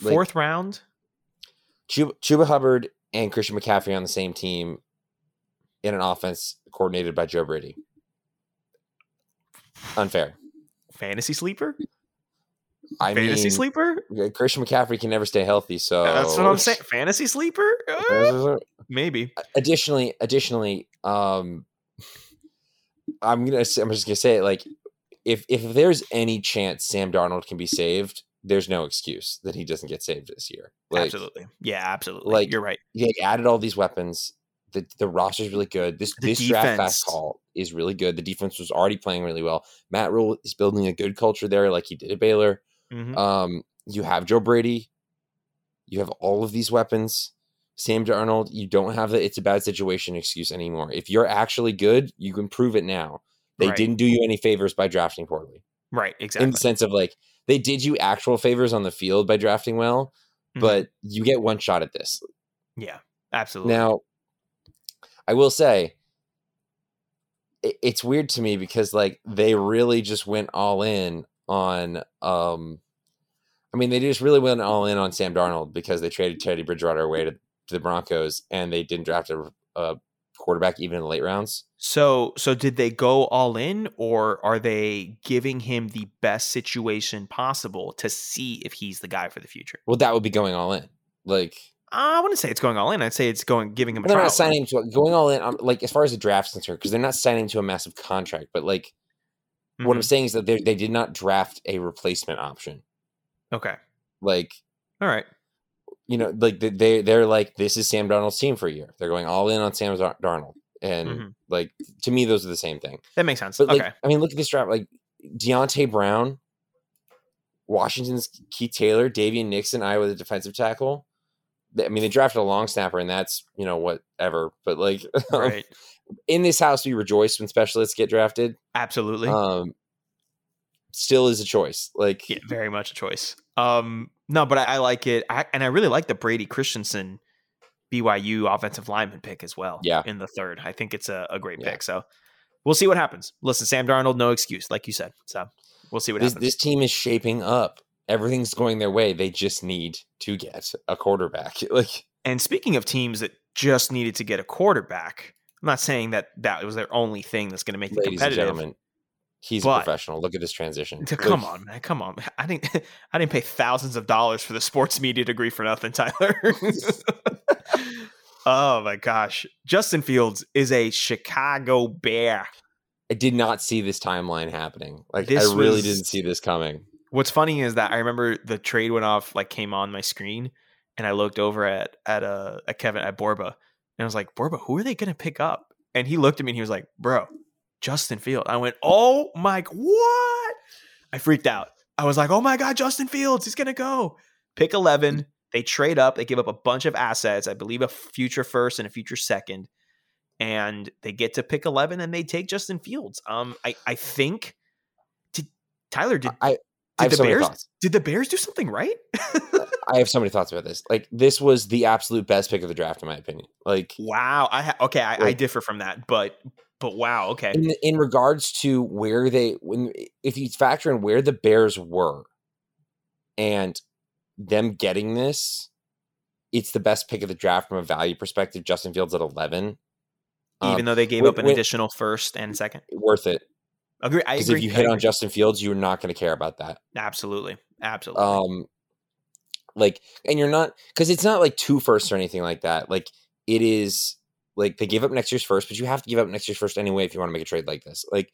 Fourth round. Chuba, Chuba Hubbard and Christian McCaffrey on the same team in an offense coordinated by Joe Brady. Unfair. Fantasy sleeper. I fantasy mean, sleeper. Christian McCaffrey can never stay healthy, so that's what I'm saying. Fantasy sleeper, uh, maybe. Additionally, additionally, um, I'm gonna. I'm just gonna say it. Like, if if there's any chance Sam Darnold can be saved, there's no excuse that he doesn't get saved this year. Like, absolutely, yeah, absolutely. Like you're right. Yeah, added all these weapons. The the roster's really good. This the this defense. draft fast call is really good. The defense was already playing really well. Matt Rhule is building a good culture there, like he did at Baylor. Mm-hmm. Um, you have Joe Brady. You have all of these weapons. Sam Darnold, you don't have the it's a bad situation excuse anymore. If you're actually good, you can prove it now. They right. didn't do you any favors by drafting poorly. Right, exactly. In the sense of like they did you actual favors on the field by drafting well, mm-hmm. but you get one shot at this. Yeah, absolutely. Now, I will say it's weird to me because like they really just went all in on um I mean they just really went all in on Sam Darnold because they traded Teddy Bridgewater away to, to the Broncos and they didn't draft a, a, quarterback even in the late rounds. So so did they go all in or are they giving him the best situation possible to see if he's the guy for the future? Well that would be going all in. Like I wouldn't say it's going all in. I'd say it's going giving him a. They're not signing to going all in. Um, like as far as the draft's concerned, because they're not signing to a massive contract. But like, mm-hmm. what I'm mm-hmm. saying is that they they did not draft a replacement option. Okay. Like. All right. You know, like they they're like this is Sam Darnold's team for a year. They're going all in on Sam Darnold, and mm-hmm. like to me, those are the same thing. That makes sense. But okay. I mean, look at this draft. Like Deonte Brown, Washington's Keith Taylor, Daviyon Nixon, Iowa the defensive tackle. I mean, they drafted a long snapper, and that's you know whatever. But like, right. in this house, we rejoice when specialists get drafted. Absolutely. Um, still is a choice. Like, yeah, very much a choice. Um, no, but I, I like it, I, and I really like the Brady Christensen BYU offensive lineman pick as well. Yeah, in the third, I think it's a, a great yeah. pick. So we'll see what happens. Listen, Sam Darnold, no excuse, like you said. So we'll see what this, happens. This team is shaping up everything's going their way. They just need to get a quarterback. Like, and speaking of teams that just needed to get a quarterback, I'm not saying that that was their only thing that's going to make them competitive. He's but, a professional. Look at his transition. Come on, man. Come on. I didn't. I didn't pay thousands of dollars for the sports media degree for nothing, Tyler. oh my gosh, Justin Fields is a Chicago Bear. I did not see this timeline happening. Like this I really was, didn't see this coming. What's funny is that I remember the trade went off, like came on my screen, and I looked over at at uh at Kevin at Borba, and I was like, Borba, who are they gonna pick up? And he looked at me and he was like, Bro, Justin Field. I went, Oh my, what? I freaked out. I was like, Oh my god, Justin Fields, he's gonna go. Pick eleven. They trade up. They give up a bunch of assets. I believe a future first and a future second, and they get to pick eleven and they take Justin Fields. Um, I I think. Did Tyler did I did the Bears did the Bears do something right? I have so many thoughts about this. Like this was the absolute best pick of the draft, in my opinion. Like wow, I ha- okay, I, like, I, differ from that, but but wow, okay. In, in regards to where they when if you factor in where the Bears were, and them getting this, it's the best pick of the draft from a value perspective. Justin Fields at eleven, even um, though they gave up an additional first and second, worth it. Agree. Because if you hit on Justin Fields, you're not going to care about that. Absolutely. Absolutely. Um, like, and you're not because it's not like two firsts or anything like that. Like, it is like they gave up next year's first, but you have to give up next year's first anyway if you want to make a trade like this. Like,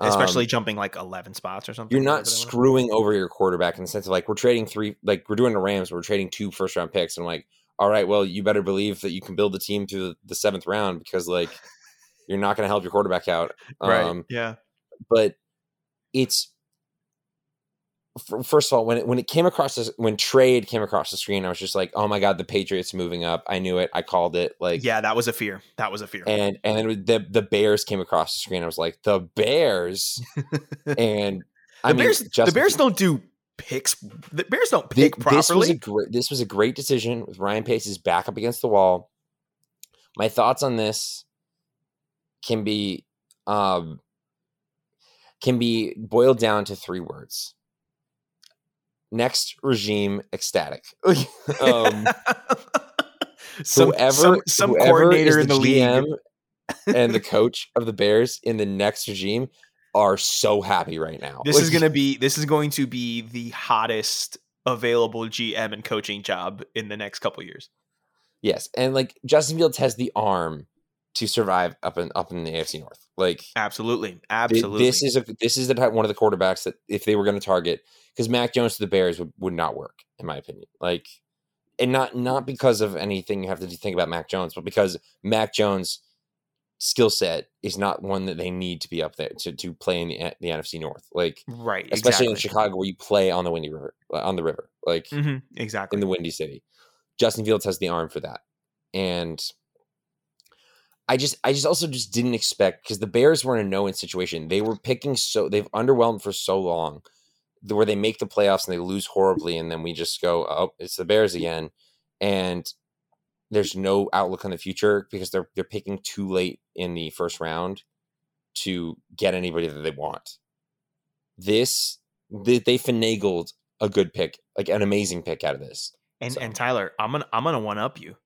especially um, jumping like 11 spots or something. You're not screwing over your quarterback in the sense of like we're trading three, like we're doing the Rams, we're trading two first round picks, and I'm like, all right, well, you better believe that you can build the team through the, the seventh round because like you're not going to help your quarterback out. Right. Um, yeah. But it's first of all, when it when it came across this, when trade came across the screen, I was just like, "Oh my god, the Patriots moving up!" I knew it. I called it. Like, yeah, that was a fear. That was a fear. And and then the the Bears came across the screen. I was like, "The Bears!" and I the mean, Bears, Justin, the Bears don't do picks. The Bears don't pick this, properly. This was a great. This was a great decision with Ryan Pace's back up against the wall. My thoughts on this can be um can be boiled down to three words next regime ecstatic. um, some, whoever, some, some whoever coordinator in the, GM league and the coach of the Bears in the next regime are so happy right now. This like, is going to be this is going to be the hottest available GM and coaching job in the next couple years. Yes, and like Justin Fields has the arm to survive up in up in the AFC North. Like absolutely, absolutely. This is a this is the type, one of the quarterbacks that if they were going to target because Mac Jones to the Bears would, would not work in my opinion. Like, and not not because of anything you have to think about Mac Jones, but because Mac Jones skill set is not one that they need to be up there to, to play in the, the NFC North. Like right, especially exactly. in Chicago where you play on the windy river on the river, like mm-hmm, exactly in the windy city. Justin Fields has the arm for that, and I just I just also just didn't expect because the Bears were in a no-win situation. They were picking so they've underwhelmed for so long where they make the playoffs and they lose horribly and then we just go, Oh, it's the Bears again. And there's no outlook on the future because they're they're picking too late in the first round to get anybody that they want. This they, they finagled a good pick, like an amazing pick out of this. And so. and Tyler, I'm gonna I'm gonna one up you.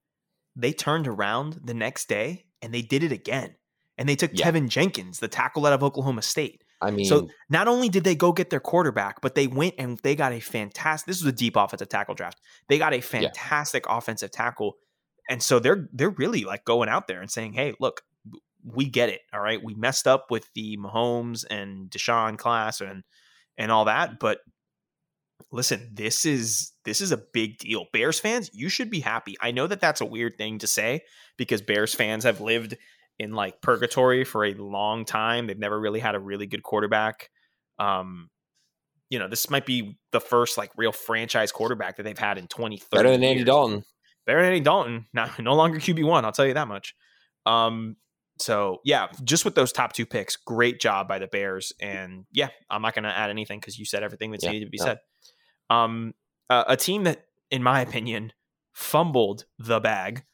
They turned around the next day and they did it again. And they took yeah. Jenkins, the tackle out of Oklahoma State. I mean, so not only did they go get their quarterback, but they went and they got a fantastic. This was a deep offensive tackle draft. They got a fantastic yeah. offensive tackle, and so they're they're really like going out there and saying, "Hey, look, we get it. All right, we messed up with the Mahomes and Deshaun class and and all that, but listen, this is this is a big deal. Bears fans, you should be happy. I know that that's a weird thing to say because Bears fans have lived in like purgatory for a long time. They've never really had a really good quarterback. Um, you know, this might be the first like real franchise quarterback that they've had in 20, 30 Better than Andy years. Dalton. Better than Andy Dalton. Now, no longer QB1, I'll tell you that much. Um, so yeah, just with those top two picks, great job by the Bears. And yeah, I'm not going to add anything because you said everything that's yeah, needed to be no. said. Um, uh, a team that, in my opinion, fumbled the bag.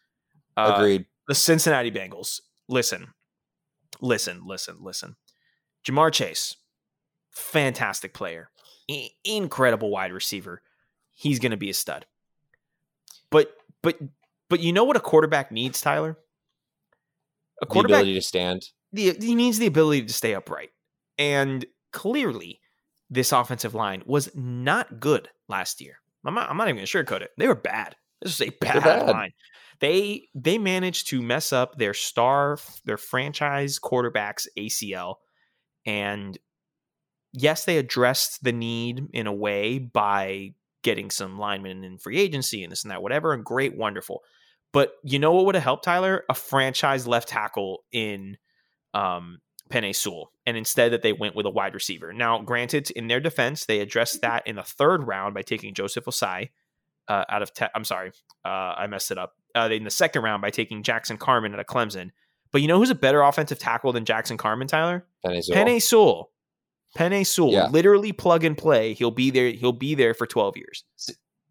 Uh, Agreed. The Cincinnati Bengals. Listen, listen, listen, listen. Ja'Marr Chase, fantastic player, I- incredible wide receiver. He's going to be a stud. But but but you know what a quarterback needs, Tyler? A quarterback the ability to stand. The, he needs the ability to stay upright. And clearly, this offensive line was not good last year. I'm not, I'm not even going to sugarcoat it. They were bad. This was a bad, bad, line. They they managed to mess up their star, their franchise quarterback's ACL, and yes, they addressed the need in a way by getting some linemen in free agency and this and that, whatever. And great, wonderful. But you know what would have helped Tyler? A franchise left tackle in um, Penei Sewell, and instead that they went with a wide receiver. Now, granted, in their defense, they addressed that in the third round by taking Joseph Ossai uh, out of. Te- I'm sorry, uh, I messed it up. Uh, in the second round by taking Jackson Carman out of Clemson. But you know who's a better offensive tackle than Jackson Carman, Tyler? Penei Sewell. Penei Sewell. Sewell. Yeah. Literally plug and play. He'll be there. He'll be there for 12 years.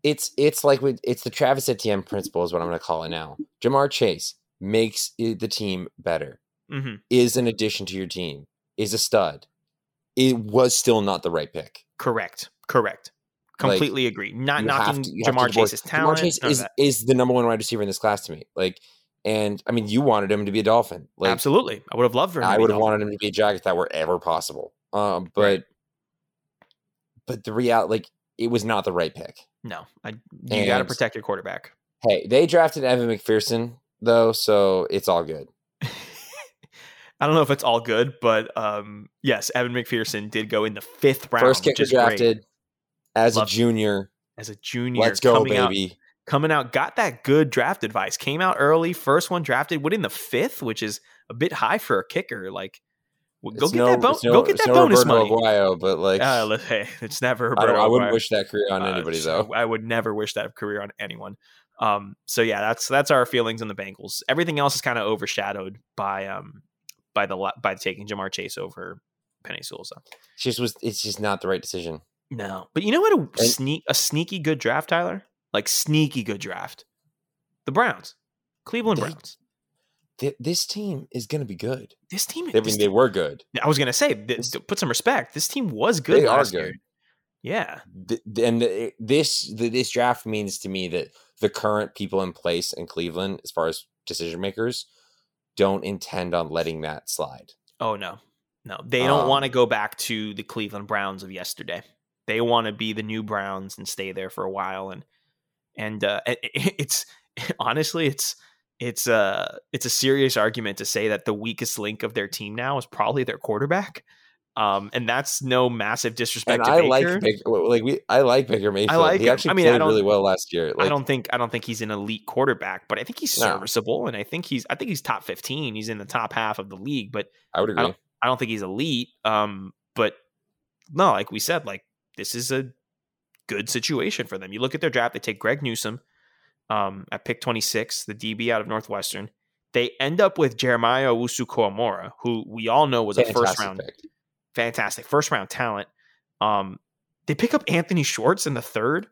It's it's like it's the Travis Etienne principle is what I'm going to call it now. Ja'Marr Chase makes the team better mm-hmm. is an addition to your team, is a stud, it was still not the right pick. Correct. Correct. Completely like, agree. Not knocking to, Ja'Marr Chase's talent. Ja'Marr Chase is, is the number one wide receiver in this class to me. Like, and I mean, you wanted him to be a Dolphin. Like, Absolutely, I would have loved for him. I would have wanted him to be a Jack if that were ever possible. Um, but, right. but the reality, like, it was not the right pick. No, I, you got to protect your quarterback. Hey, they drafted Evan McPherson though, so it's all good. I don't know if it's all good, but um, yes, Evan McPherson did go in the fifth round. First kicker drafted great. as Love a junior. As a junior, let's go, baby. Out, coming out, got that good draft advice. Came out early, first one drafted, went in the fifth, which is a bit high for a kicker. Like, go get, no, that, bo- no, go get that bonus Roberto money. Aguayo, but like, uh, hey, it's never. Roberto I, I wouldn't wish that career on uh, anybody, though. I would never wish that career on anyone. Um, so yeah, that's that's our feelings on the Bengals. Everything else is kind of overshadowed by um by the by taking Ja'Marr Chase over Penei Sewell. So it's just was it's just not the right decision. No, but you know what? A and, sneak a sneaky good draft, Tyler. Like sneaky good draft. The Browns, Cleveland they, Browns. Th- this team is going to be good. This team. I mean, they were good. I was going to say, this, put some respect. This team was good. They are good. Year. Yeah. The, and the, this the, this draft means to me that the current people in place in Cleveland, as far as decision makers, don't intend on letting that slide. Oh no, no, they don't um, want to go back to the Cleveland Browns of yesterday. They want to be the new Browns and stay there for a while. And and uh, it, it's honestly, it's it's a it's a serious argument to say that the weakest link of their team now is probably their quarterback. Um, and that's no massive disrespect. And I Baker. like Baker, like we, I like Baker Mayfield. I like he actually I mean, played really well last year. Like, I don't think I don't think he's an elite quarterback, but I think he's serviceable, no. and I think he's I think he's top fifteen. He's in the top half of the league, but I would agree. I don't, I don't think he's elite. Um, but no, like we said, like this is a good situation for them. You look at their draft; they take Greg Newsome um, at pick twenty six, the DB out of Northwestern. They end up with Jeremiah Owusu-Koramoah, who we all know was Fantastic a first round. Pick fantastic first round talent. Um, they pick up Anthony Schwartz in the third,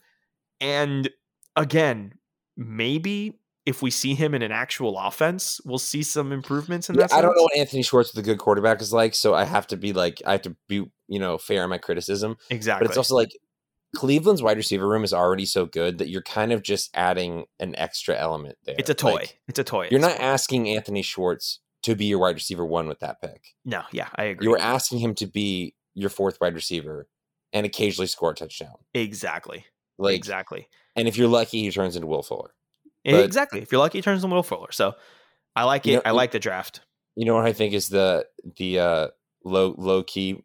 and again, maybe if we see him in an actual offense, we'll see some improvements in that. Yeah, I don't know what Anthony Schwartz with a good quarterback is like, so I have to be like, I have to be, you know, fair in my criticism. Exactly. But it's also like Cleveland's wide receiver room is already so good that you're kind of just adding an extra element there. It's a toy. Like, it's a toy. You're not asking Anthony Schwartz to be your wide receiver one with that pick. No, yeah, I agree. You were asking him to be your fourth wide receiver and occasionally score a touchdown. Exactly. Like exactly. And if you're lucky, he turns into Will Fuller. But, exactly. If you're lucky, he turns into Will Fuller. So I like it. You know, I like the draft. You know what I think is the the uh, low low key,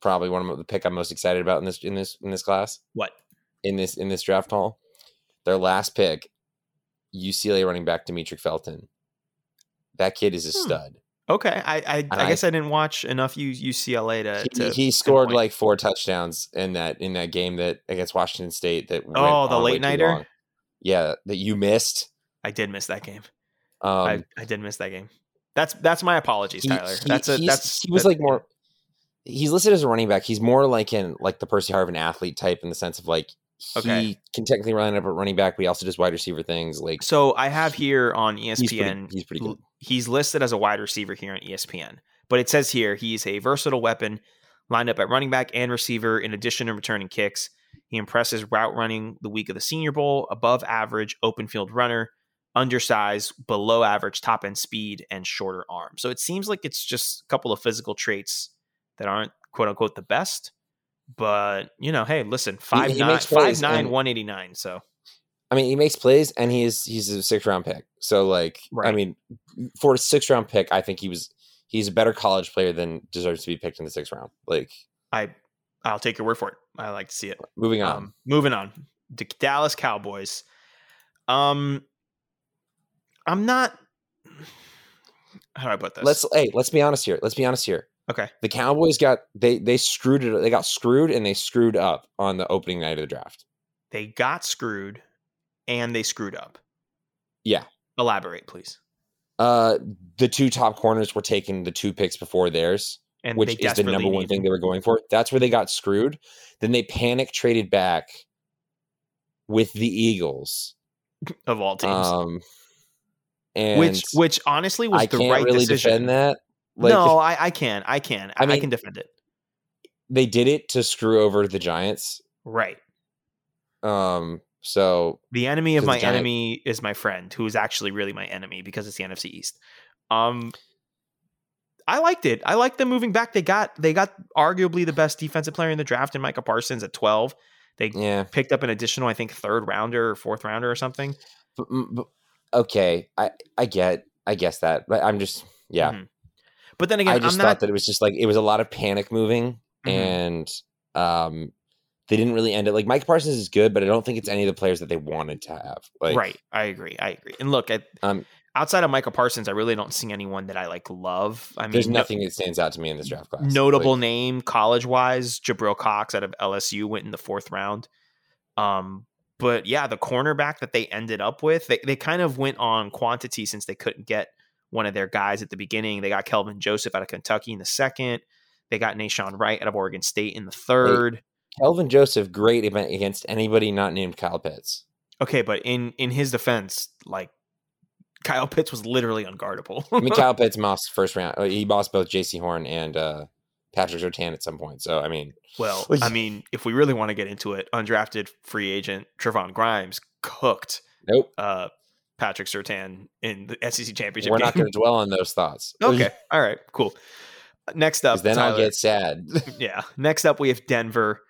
probably one of the pick I'm most excited about in this in this in this class. What in this in this draft hall? Their last pick, UCLA running back Demetric Felton that kid is a hmm. stud. Okay, I I, I guess I, didn't watch enough UCLA to. He, to he scored like four touchdowns in that in that game that against Washington State. That oh, the late nighter. Yeah, that you missed. I did miss that game. Um, I, I did miss that game. That's that's my apologies, Tyler. He, that's a that's he was like more. He's listed as a running back. He's more like in like the Percy Harvin athlete type in the sense of like okay. he can technically run up at running back, but he also does wide receiver things. Like so, I have here on ESPN. He's pretty, he's pretty good. He's listed as a wide receiver here on ESPN, but it says here he's a versatile weapon, lined up at running back and receiver. In addition to returning kicks, he impresses route running the week of the Senior Bowl, above average open field runner, undersized, below average top end speed, and shorter arm. So it seems like it's just a couple of physical traits that aren't quote unquote the best but you know, hey, listen, five he, he nine, five nine, one eighty nine. So I mean, he makes plays, and he's he's a six round pick. So like, right. I mean, for a six round pick, I think he was he's a better college player than deserves to be picked in the sixth round. Like, I I'll take your word for it. I like to see it. Moving on. Um, moving on. The Dallas Cowboys. Um, I'm not. How do I put this? Let's hey, let's be honest here. Let's be honest here. Okay. The Cowboys got they they screwed it. They got screwed and they screwed up on the opening night of the draft. They got screwed and they screwed up. Yeah. Elaborate, please. Uh, the two top corners were taking the two picks before theirs, and which is the number one thing they were going for. That's where they got screwed. Then they panic traded back with the Eagles of all teams. Um, and which which honestly was I the right really decision. defend that like, no, I, I can. I can. I, I, mean, I can defend it. They did it to screw over the Giants. Right. Um, so the enemy of my Giant... enemy is my friend, who is actually really my enemy because it's the NFC East. Um I liked it. I liked them moving back. They got they got arguably the best defensive player in the draft in Micah Parsons at 12. They yeah. picked up an additional, I think, third rounder or fourth rounder or something. But, but, okay, I I get I guess that, but I'm just yeah. Mm-hmm. But then again, I just I'm thought not, that it was just like it was a lot of panic moving, Mhm. and um, they didn't really end it. Like Mike Parsons is good, but I don't think it's any of the players that they wanted to have. Like, right. I agree. I agree. And look, at, Um, outside of Michael Parsons, I really don't see anyone that I like love. I mean, there's no- nothing that stands out to me in this draft class. notable Like, name college wise, Jabril Cox out of LSU went in the fourth round. Um, but yeah, the cornerback that they ended up with, they, they kind of went on quantity since they couldn't get one of their guys at the beginning. They got Kelvin Joseph out of Kentucky in the second. They got Nahshon Wright out of Oregon State in the third. Kelvin Joseph, great event against anybody not named Kyle Pitts. Okay, but in in his defense, like Kyle Pitts was literally unguardable. I mean, Kyle Pitts lost first round. uh, He lost both Jaycee Horn and uh, Patrick Surtain at some point. So I mean, Well, Well, I mean, if we really want to get into it, undrafted free agent Trevon Grimes cooked nope. uh, Patrick Surtain in the SEC championship We're game. not going to dwell on those thoughts. okay, all right, cool. Next up, then I'll get sad. yeah. Next up, we have Denver,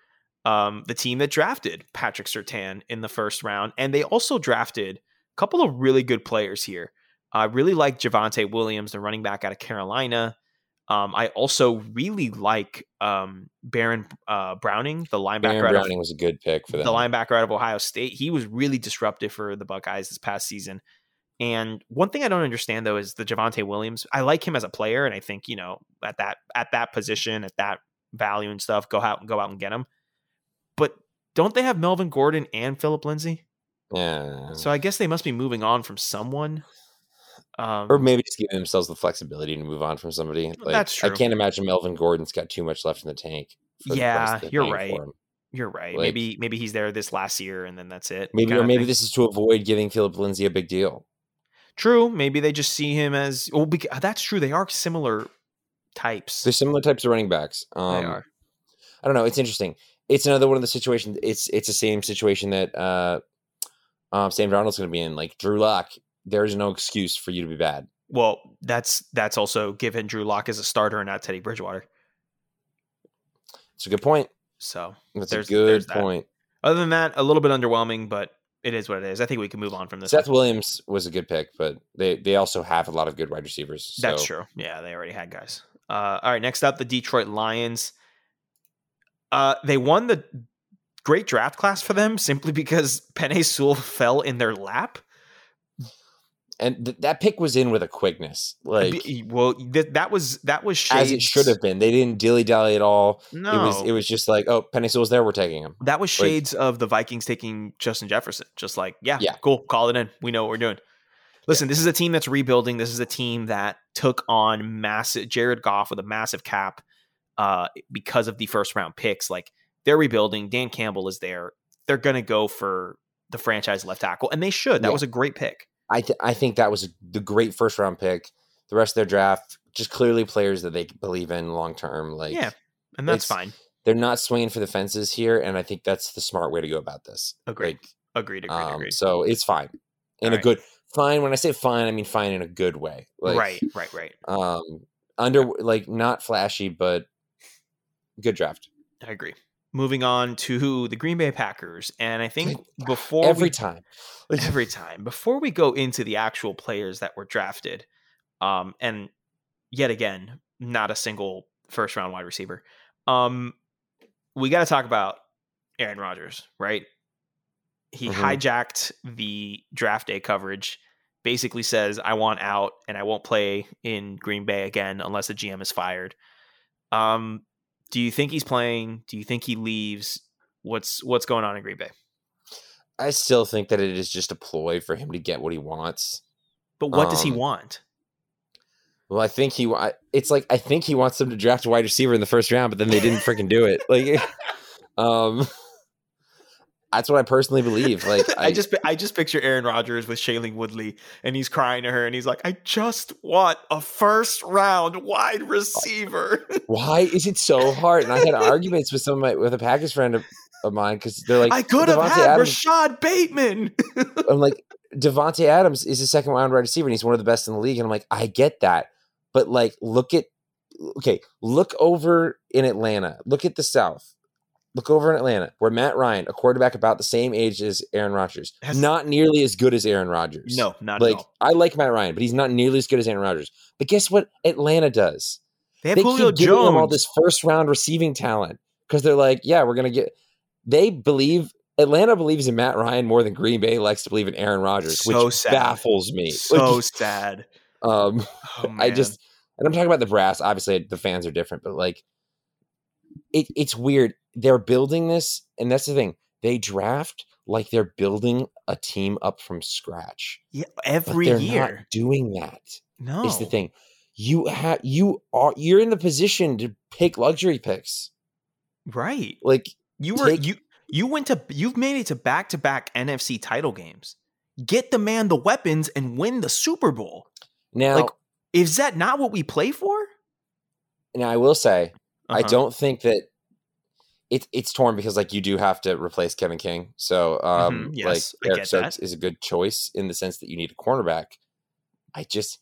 um, the team that drafted Patrick Surtain in the first round, and they also drafted a couple of really good players here. I really like Javonte Williams, the running back out of Carolina. Um, I also really like um, Baron uh, Browning, the linebacker Baron out of Browning was a good pick for them. the linebacker out of Ohio State. He was really disruptive for the Buckeyes this past season. And one thing I don't understand though is the Javonte Williams. I like him as a player, and I think you know at that at that position, at that value and stuff, go out and go out and get him. But don't they have Melvin Gordon and Phillip Lindsay? yeah. So I guess they must be moving on from someone. Um, or maybe just giving themselves the flexibility to move on from somebody. Like, That's I can't imagine Melvin Gordon's got too much left in the tank. for the Yeah, price they're you're right. you're right. maybe maybe he's there this last year, and then that's it. Maybe, or maybe thing. this is to avoid giving Phillip Lindsay a big deal. true. Maybe they just see him as. Well, bec- that's true. They are similar types. They're similar types of running backs. Um, they are. I don't know. It's interesting. It's another one of the situations. It's it's the same situation that uh, um, Sam Darnold's going to be in. Like Drew Lock, there is no excuse for you to be bad. Well, that's that's also given Drew Lock as a starter and not Teddy Bridgewater. It's a good point. So That's There's- a good there's that. point. other than that, a little bit underwhelming, but it is what it is. I think we can move on from this. Seth one. Williams was a good pick, but they they also have a lot of good wide receivers. So. That's true. Yeah, they already had guys. Uh, all right, next up, the Detroit Lions. Uh, they won the great draft class for them simply because Penei Sewell fell in their lap. And th- that pick was in with a quickness, like well, th- that was that was as it should have been. They didn't dilly dally at all. No, It was it was just like, oh, Penei Sewell's there, we're taking him. That was Like- shades of the Vikings taking Justin Jefferson. Just like, yeah, Yeah. cool, call it in. We know what we're doing. Listen, this is a team that's rebuilding. This is a team that took on massive Jared Goff with a massive cap uh, because of the first round picks. Like they're rebuilding. Dan Campbell is there. They're gonna go for the franchise left tackle, and they should. That Yeah. was a great pick. I th- I think that was the great first round pick. The rest of their draft, just clearly players that they believe in long term. Like yeah, and that's fine. they're not swinging for the fences here, and I think that's the smart way to go about this. Agreed. Like, Agreed. Agreed. um, agreed. so it's fine in All a right. good fine. When I say fine, I mean fine in a good way. Like, right. Right. Right. Um, under like not flashy, but good draft I agree. Moving on to the Green Bay Packers, and I think before every we, time. every time before we go into the actual players that were drafted um and yet again not a single first round wide receiver um we got to talk about Aaron Rodgers right he Mhm. hijacked the draft day coverage basically says I want out and I won't play in Green Bay again unless the GM is fired um do you think he's playing do you think he leaves what's what's going on in Green Bay I still think that it is just a ploy for him to get what he wants. but what does he Um, want Well, I think he. It's like I think he wants them to draft a wide receiver in the first round, but then they didn't freaking do it. Like, um, that's what I personally believe. Like, I, just I just picture Aaron Rodgers with Shailene Woodley, and he's crying to her, and he's like, "I just want a first round wide receiver." why is it so hard? And I had arguments with some of my with a Packers friend of, of mine because they're like, I could have had Adams. Rashad Bateman. I'm like, Davante Adams is a second round wide receiver, and he's one of the best in the league. And I'm like, I get that, but like, look at, okay, look over in Atlanta. Look at the South. Look over in Atlanta, where Matt Ryan, a quarterback about the same age as Aaron Rodgers, Has- not nearly as good as Aaron Rodgers. no, not like at all. I like Matt Ryan, but he's not nearly as good as Aaron Rodgers. But guess what? Atlanta does. They have they Julio keep Jones. Them all this first round receiving talent because they're like, yeah, we're gonna get. They believe Atlanta believes in Matt Ryan more than Green Bay likes to believe in Aaron Rodgers, so which sad. baffles me. So sad. Um, oh, I just and I'm talking about the brass. Obviously, the fans are different, but like, it, it's weird. They're building this, and that's the thing. They draft like they're building a team up from scratch. Yeah, every they're year not doing that. No, is the thing. You have you are you're in the position to pick luxury picks, right? Like you were take, you you went to you've made it to back to back NFC title games. Get the man the weapons and win the Super Bowl. Now, like, is that not what we play for? Now, I will say, uh-huh. I don't think that it's it's torn because like you do have to replace Kevin King. So um mm-hmm. yes, like Eric Stokes is a good choice in the sense that you need a cornerback. I just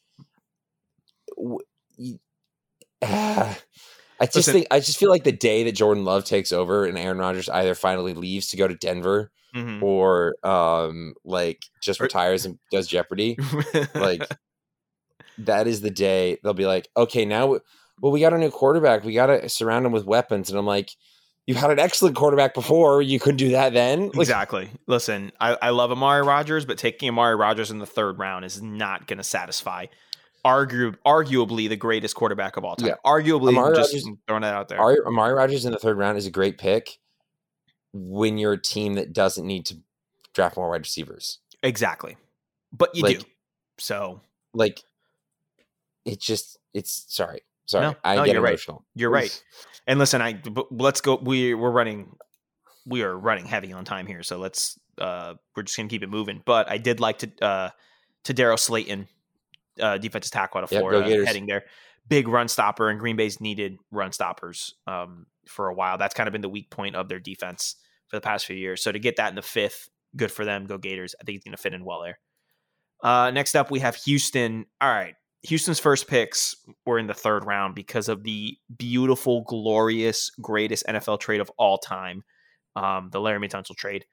I just Listen, think I just feel like the day that Jordan Love takes over and Aaron Rodgers either finally leaves to go to Denver mm-hmm. or um like just retires and does Jeopardy, like that is the day they'll be like, okay, now well we got a new quarterback, we got to surround him with weapons, and I'm like you had an excellent quarterback before. You couldn't do that then. Like, exactly. Listen, I, I love Amari Rodgers, but taking Amari Rodgers in the third round is not going to satisfy argue, arguably the greatest quarterback of all time. Yeah. Arguably, Amari just Rodgers, throwing that out there. Amari Rodgers in the third round is a great pick when you're a team that doesn't need to draft more wide receivers. Exactly. But you like, do. So, like, it just, it's sorry. Sorry, no, I no, get you're emotional. Right. You're right. And listen, I let's go. We we're running, we are running heavy on time here, so let's. uh We're just gonna keep it moving. But I did like to uh to Daryl Slaton, uh defensive tackle out of Florida, yep, heading there. Big run stopper, and Green Bay's needed run stoppers um for a while. That's kind of been the weak point of their defense for the past few years. So to get that in the fifth, good for them. Go Gators. I think he's gonna fit in well there. Uh, next up, we have Houston. All right, Houston's first picks were in the third round because of the beautiful, glorious, greatest NFL trade of all time, um, the Laremy Tunsil trade.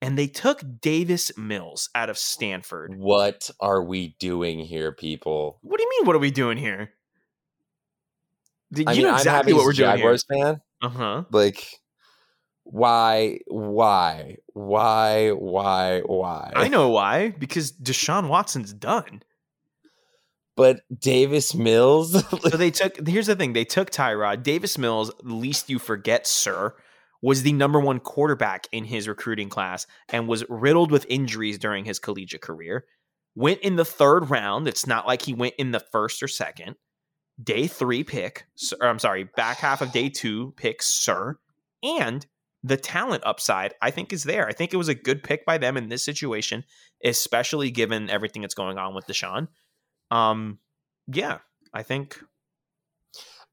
And they took Davis Mills out of Stanford. What are we doing here, people? What do you mean? What are we doing here? You I mean, know exactly what we're doing Jaguars here. fan. Uh huh. Like, why, why, why, why, why? I know why. Because Deshaun Watson's done but Davis Mills. so they took. Here's the thing: they took Tyrod. Davis Mills, least you forget, sir, was the number one quarterback in his recruiting class and was riddled with injuries during his collegiate career. Went in the third round. It's not like he went in the first or second. Day three pick. I'm sorry, back half of day two pick, sir, and the talent upside I think is there. I think it was a good pick by them in this situation, especially given everything that's going on with Deshaun. Um, yeah, I think.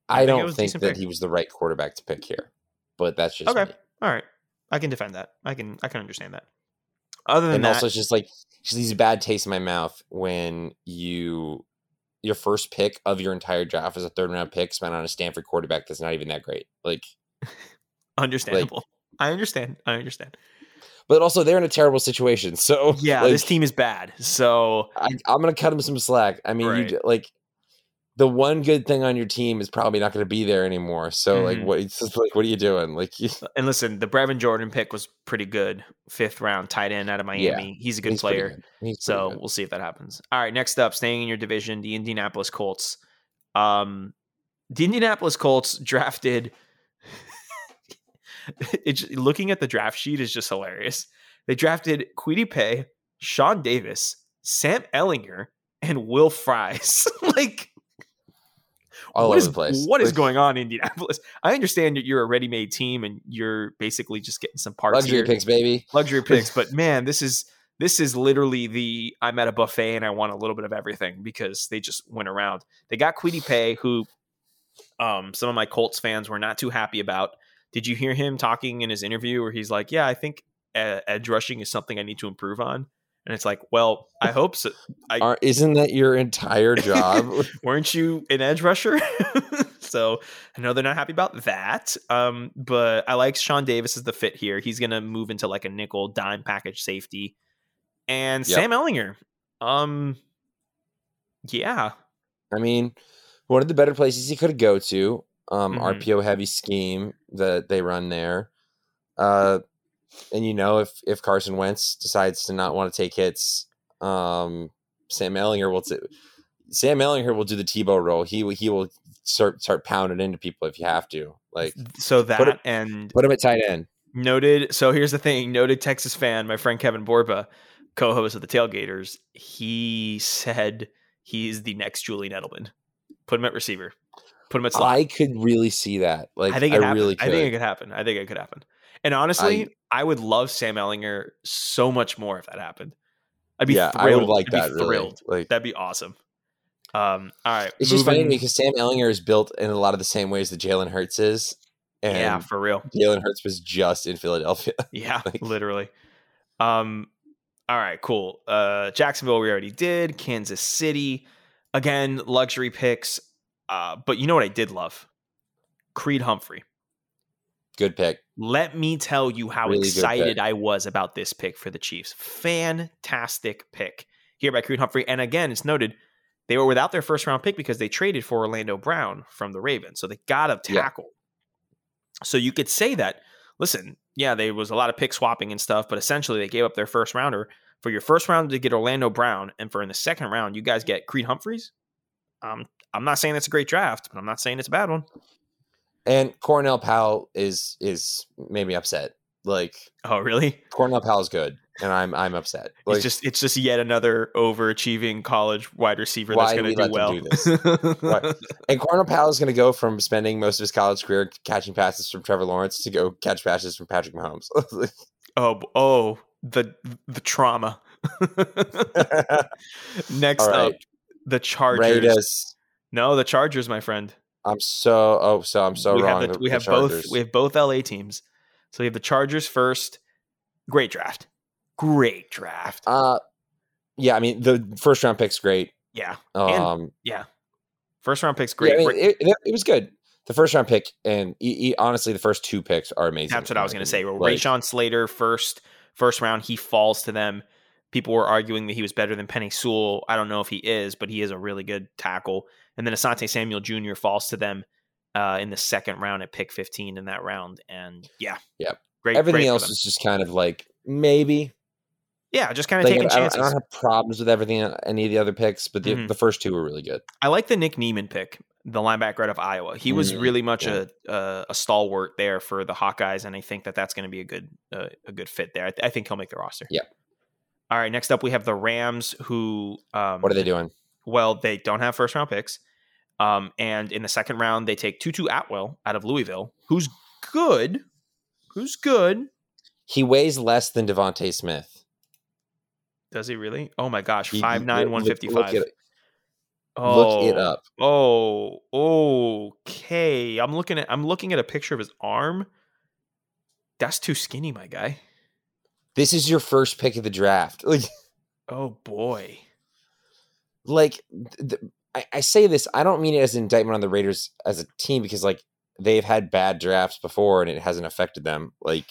I, I don't think, think that pick. he was the right quarterback to pick here, but that's just okay. Me. All right, I can defend that. I can I can understand that. Other than and that, also it's just like just these bad taste in my mouth when you your first pick of your entire draft is a third round pick spent on a Stanford quarterback that's not even that great. Like, understandable. Like, I understand. I understand but also they're in a terrible situation. So yeah, like, this team is bad. So I, am gonna cut them some slack. I mean, right. you like the one good thing on your team is probably not going to be there anymore. So mm-hmm. like, what? It's just like, what are you doing? Like, you... and listen, the Brevin Jordan pick was pretty good, fifth round tight end out of Miami. Yeah, he's a good he's player. Good. So good. we'll see if that happens. All right, next up, staying in your division, the Indianapolis Colts. Um, the Indianapolis Colts drafted it's looking at the draft sheet is just hilarious. They drafted Kwity Paye, Shawn Davis, Sam Ehlinger, and Will Fries. like all what over is, the place. What is going on in Indianapolis? I understand that you're a ready-made team and you're basically just getting some parts. Luxury here. picks, baby. Luxury picks, but man, this is this is literally the I'm at a buffet and I want a little bit of everything because they just went around. They got Kwity Paye, who um, some of my Colts fans were not too happy about did you hear him talking in his interview where he's like, "Yeah, I think edge rushing is something I need to improve on." And it's like, well, I hope so. I, Are, isn't that your entire job? weren't you an edge rusher? so I know they're not happy about that. Um, but I like Shawn Davis as the fit here. He's gonna move into like a nickel dime package safety. And yep. Sam Ehlinger. Um yeah. I mean, one of the better places he could go to. Um, mm-hmm. RPO heavy scheme that they run there. Uh, and you know, if if Carson Wentz decides to not want to take hits, um, Sam Ehlinger will. T- Sam Ehlinger will do the Tebow role. He he will start start pounding into people if you have to. Like so that put and put him at tight end. Noted. So here's the thing. Noted Texas fan, my friend Kevin Borba, co-host of the Tailgaters. He said he's the next Julian Edelman. Put him at receiver. Put him at slot. I could really see that. Like I think it I really could. I think it could happen. I think it could happen. And honestly, I, I would love Sam Ehlinger so much more if that happened. I'd be yeah, thrilled. I would like I'd that. Thrilled. Really. Like that'd be awesome. Um, all right. It's moving. just funny because Sam Ehlinger is built in a lot of the same ways that Jalen Hurts is. And yeah, for real. Jalen Hurts was just in Philadelphia. Yeah, like, literally. Um, all right, cool. Uh, Jacksonville, we already did. Kansas City, again, luxury picks. Uh, but you know what I did love? Creed Humphrey. Good pick. Let me tell you how really excited I was about this pick for the Chiefs. Fantastic pick here by Creed Humphrey. And again, it's noted they were without their first round pick because they traded for Orlando Brown from the Ravens. So they got a tackle. Yeah. So you could say that, listen, yeah, there was a lot of pick swapping and stuff, but essentially they gave up their first rounder for your first round to get Orlando Brown, and for in the second round, you guys get Creed Humphreys. Um, I'm not saying it's a great draft, but I'm not saying it's a bad one. And Cornell Powell is is made me upset. Like, oh really? Cornell Powell's good, and I'm I'm upset. Like, it's just it's just yet another overachieving college wide receiver that's going to do well. Do this? right. And Cornell Powell is going to go from spending most of his college career catching passes from Trevor Lawrence to go catch passes from Patrick Mahomes. oh oh the the trauma. Next right. up, the Chargers. No, the Chargers, my friend. I'm so oh so I'm so we wrong. Have the, we have both we have both LA teams. So we have the Chargers first. Great draft. Great draft. Uh yeah, I mean the first round pick's great. Yeah. Um and, yeah. First round pick's great. Yeah, I mean, it, it, was good. The first round pick and he, he, honestly the first two picks are amazing. That's what I was going to say. Well, like, Rashawn Slater first first round he falls to them. People were arguing that he was better than Penei Sewell. I don't know if he is, but he is a really good tackle. And then Asante Samuel Jr. falls to them uh, in the second round at pick 15 in that round. And yeah. Yeah. Great. Everything great else is just kind of like maybe. Yeah, just kind of like, taking I chances. I don't, have problems with everything, any of the other picks, but the, mm-hmm. the first two were really good. I like the Nick Niemann pick, the linebacker out of Iowa. He was mm-hmm. really much yeah. a, a, a stalwart there for the Hawkeyes, and I think that that's going to be a good uh, a good fit there. I, th- I, think he'll make the roster. Yeah. All right. Next up, we have the Rams, who um, what are they doing? Well, they don't have first round picks. Um, and in the second round, they take Tutu Atwell out of Louisville, who's good. Who's good. He weighs less than DeVonta Smith. Does he really? Oh my gosh, five nine one fifty five. Oh, look it up. Oh, okay. I'm looking at I'm looking at a picture of his arm. That's too skinny, my guy. This is your first pick of the draft. Like, oh boy. Like, th- I, I say this, I don't mean it as an indictment on the Raiders as a team because like they've had bad drafts before and it hasn't affected them. Like,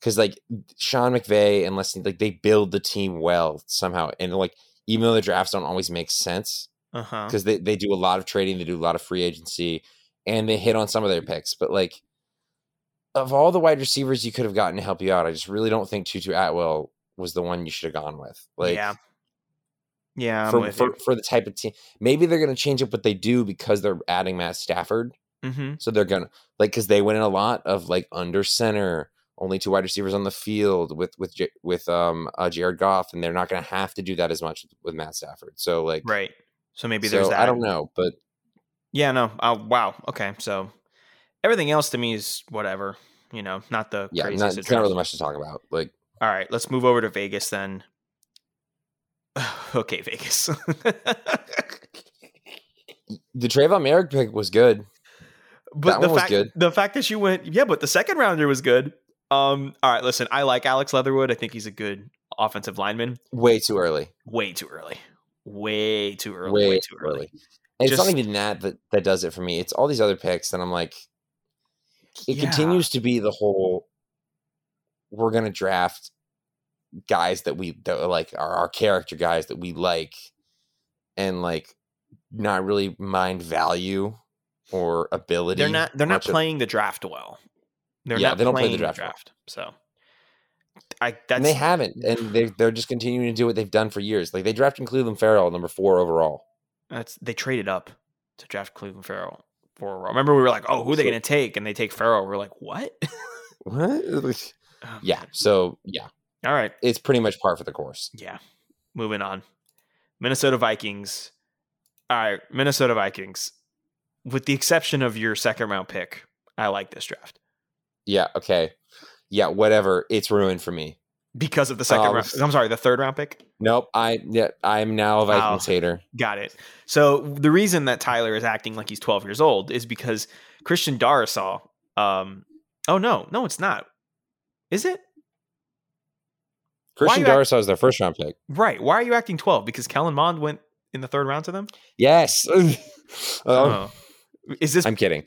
because like Sean McVay and listen, like they build the team well somehow, and like even though the drafts don't always make sense, because uh-huh. they they do a lot of trading, they do a lot of free agency, and they hit on some of their picks, but like. Of all the wide receivers you could have gotten to help you out, I just really don't think Tutu Atwell was the one you should have gone with. Like, yeah, yeah, for for, for, the type of team. Maybe they're going to change up what they do because they're adding Matt Stafford. Mm-hmm. So they're gonna like because they went in a lot of like under center, only two wide receivers on the field with with with um uh, Jared Goff, and they're not going to have to do that as much with Matt Stafford. So like right. So maybe so there's that. I don't know, but yeah, no. Uh, wow. Okay, so everything else to me is whatever. You know, not the yeah. Not, not really much to talk about. Like, all right, let's move over to Vegas then. okay, Vegas. the Tre'von Moehrig pick was good. But that the fact, good. The fact that you went, yeah, but the second rounder was good. Um, all right, listen, I like Alex Leatherwood. I think he's a good offensive lineman. Way too early. Way too early. Way too early. Way, way too early. early. And Just, it's not even that, that that does it for me. It's all these other picks that I'm like, it yeah. continues to be the whole. We're gonna draft guys that we that are like are our character guys that we like, and like not really mind value or ability. They're not. They're not playing of, the draft well. They're yeah, not they don't play the draft. The draft well. So. I, that's, and they haven't, and they they're just continuing to do what they've done for years. Like they drafted Clelin Ferrell number four overall. That's they traded up to draft Clelin Ferrell for overall. Remember, we were like, "Oh, who are they going to take?" And they take Ferrell. We're like, "What?" what? Oh, yeah. So yeah. All right. It's pretty much par for the course. Yeah. Moving on. Minnesota Vikings. All right, Minnesota Vikings. With the exception of your second round pick, I like this draft. Yeah. Okay. Yeah. Whatever. It's ruined for me because of the second um, round. I'm sorry, the third round pick. Nope. I yeah. I'm now a Vikings oh, hater. Got it. So the reason that Tyler is acting like he's 12 years old is because Christian Darrisaw. Um. Oh no, no, it's not. Is it? Christian Darrisaw is their first round pick. Right. Why are you acting 12? Because Kellen Mond went in the third round to them? Yes. Um, oh. Is this I'm kidding.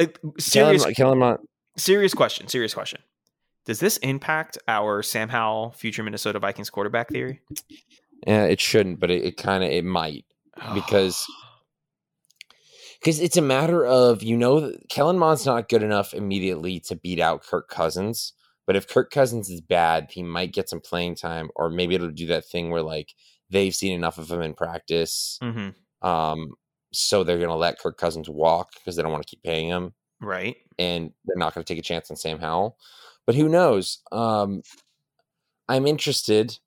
Uh, serious Kellen, Kellen Mond. Serious question. Serious question. Does this impact our Sam Howell future Minnesota Vikings quarterback theory? Yeah, it shouldn't, but it, it kind of it might because because it's a matter of you know Kellen Mond's not good enough immediately to beat out Kirk Cousins. But if Kirk Cousins is bad, he might get some playing time, or maybe it'll do that thing where like they've seen enough of him in practice. Mm-hmm. Um, so they're going to let Kirk Cousins walk because they don't want to keep paying him. Right. And they're not going to take a chance on Sam Howell. But who knows? Um, I'm interested